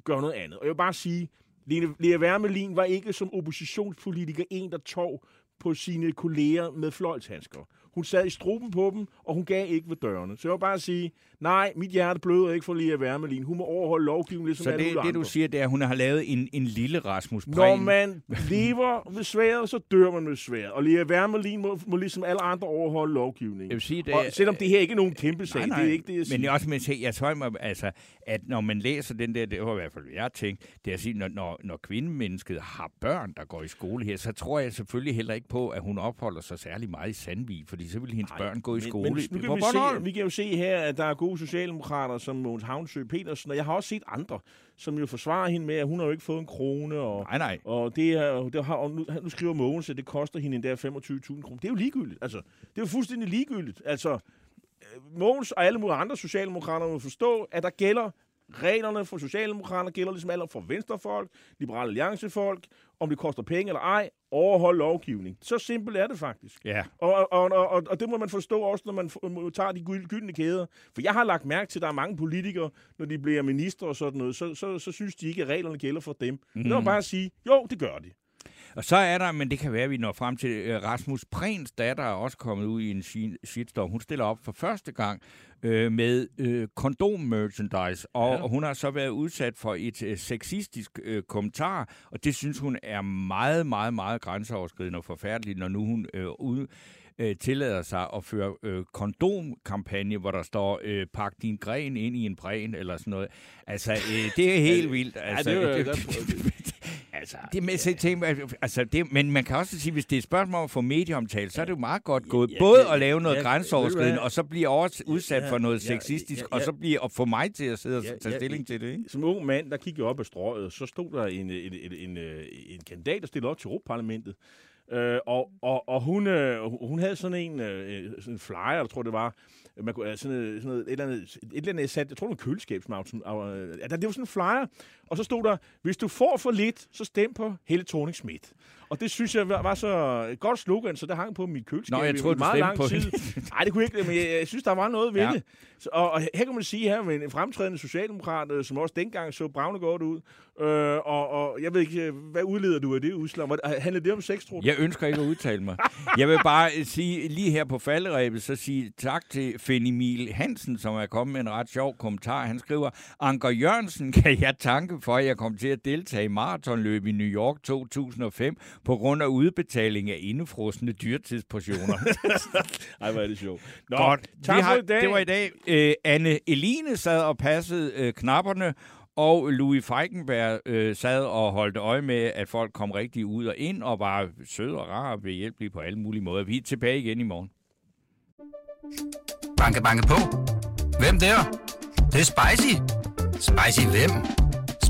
gør noget andet. Og jeg vil bare sige, Lene, Lea Wermelin var ikke som oppositionspolitiker en, der tog på sine kolleger med fløjtshandsker. Hun sad i struben på dem, og hun gav ikke ved dørene. Så jeg vil bare sige, nej, mit hjerte bløder ikke for Lea Wermelin. Hun må overholde lovgivningen, ligesom Så alle det, det, du siger, det er, at hun har lavet en, en lille Rasmus Når Prehn. man lever ved sværet, så dør man med sværet. Og Lea Wermelin må, må ligesom alle andre overholde lovgivningen. Jeg vil sige, det, Og selvom det her ikke er nogen kæmpe sag, Nej, nej. det er ikke det, jeg siger. Men jeg også med til, jeg tror, mig, altså, at når man læser den der, det var i hvert fald, jeg har tænkt, det er at sige, når, når, når kvindemennesket har børn, der går i skole her, så tror jeg selvfølgelig heller ikke på, at hun opholder sig særlig meget i Sandvig, fordi så vil hendes Nej, børn gå i men, skole men, nu kan vi, se, vi kan jo se her, at der er gode socialdemokrater som Mogens Havnsø Petersen, og jeg har også set andre, som jo forsvarer hende med, at hun har jo ikke fået en krone, og, Nej, nej. og, det er, det har, og nu, nu skriver Mogens, at det koster hende endda 25.000 kroner. Det er jo ligegyldigt. Altså, det er jo fuldstændig ligegyldigt. Altså, øh, Mogens og alle mulige andre socialdemokrater må forstå, at der gælder reglerne for socialdemokrater, gælder ligesom alle for venstrefolk, liberale alliancefolk, om det koster penge eller ej, overhold lovgivning. Så simpelt er det faktisk. Ja. Og, og, og, og, og det må man forstå også, når man tager de gyld- gyldne kæder. For jeg har lagt mærke til, at der er mange politikere, når de bliver minister og sådan noget, så, så, så synes de ikke, at reglerne gælder for dem. Mm. Det må bare sige, jo, det gør de. Og så er der, men det kan være, at vi når frem til øh, Rasmus Prehns datter er også kommet ud i en shi- shitstorm. Hun stiller op for første gang øh, med øh, kondom-merchandise, og, Ja. hun har så været udsat for et øh, sexistisk øh, kommentar, og det synes hun er meget, meget, meget grænseoverskridende og forfærdeligt, når nu hun øh, ud, øh, tillader sig at føre øh, kondomkampagne, hvor der står, øh, pak din gren ind i en bræn, eller sådan noget. Altså, øh, det er helt vildt. Altså, det er jo- altså, det med sig ting, altså det, men man kan også sige, hvis det er et spørgsmål om at få medieomtale, så er det jo meget godt gået. ja, Både ja, at lave noget ja, grænseoverskridende, og så blive over, udsat Ja, for noget ja, sexistisk, ja, og ja. så blive at få mig til at sidde og Ja, tage ja, stilling til det. Ikke? Som ung mand, der kiggede jeg op ad strøget, så stod der en, en, en, en, øh, en kandidat, der stillede op til Europaparlamentet. Øh, og, og, og hun, øh, hun havde sådan en, øh, sådan en flyer, jeg tror det var, Øh, man kunne, øh, sådan, noget, sådan noget, et, eller andet, et eller andet sat, jeg tror det var en køleskabsmausen. Ja, det var sådan en flyer, og så stod der, hvis du får for lidt, så stem på Helle thorning Schmidt. Og det synes jeg var, så et godt slogan, så det hang på mit køleskab Nå, jeg i troede, du meget lang på tid. Nej, det kunne ikke, men jeg, jeg synes, der var noget ved Ja. det. Så, og, og her kan man sige her med en fremtrædende socialdemokrat, øh, som også dengang så bravne godt ud. Øh, og, og jeg ved ikke, øh, hvad udleder du af det udslag? Hvor- Handler det om sex, tror du? Jeg ønsker ikke at udtale mig. Jeg vil bare øh, sige, lige her på falderæbet, så sige tak til Fenimil Hansen, som er kommet med en ret sjov kommentar. Han skriver, Anker Jørgensen kan jeg tanke for, at jeg kom til at deltage i maratonløb i New York 2005 på grund af udbetaling af indefrosne dyrtidsportioner. Ej, hvor er det sjovt. Nå, Godt. tak Vi for har, i dag. Det var i dag. Øh, Anne Eline sad og passede øh, knapperne, og Louis Feigenberg øh, sad og holdt øje med, at folk kom rigtig ud og ind, og var søde og rare og behjælpelige på alle mulige måder. Vi er tilbage igen i morgen. Banke, banke på. Hvem der? Det, det er spicy. Spicy hvem?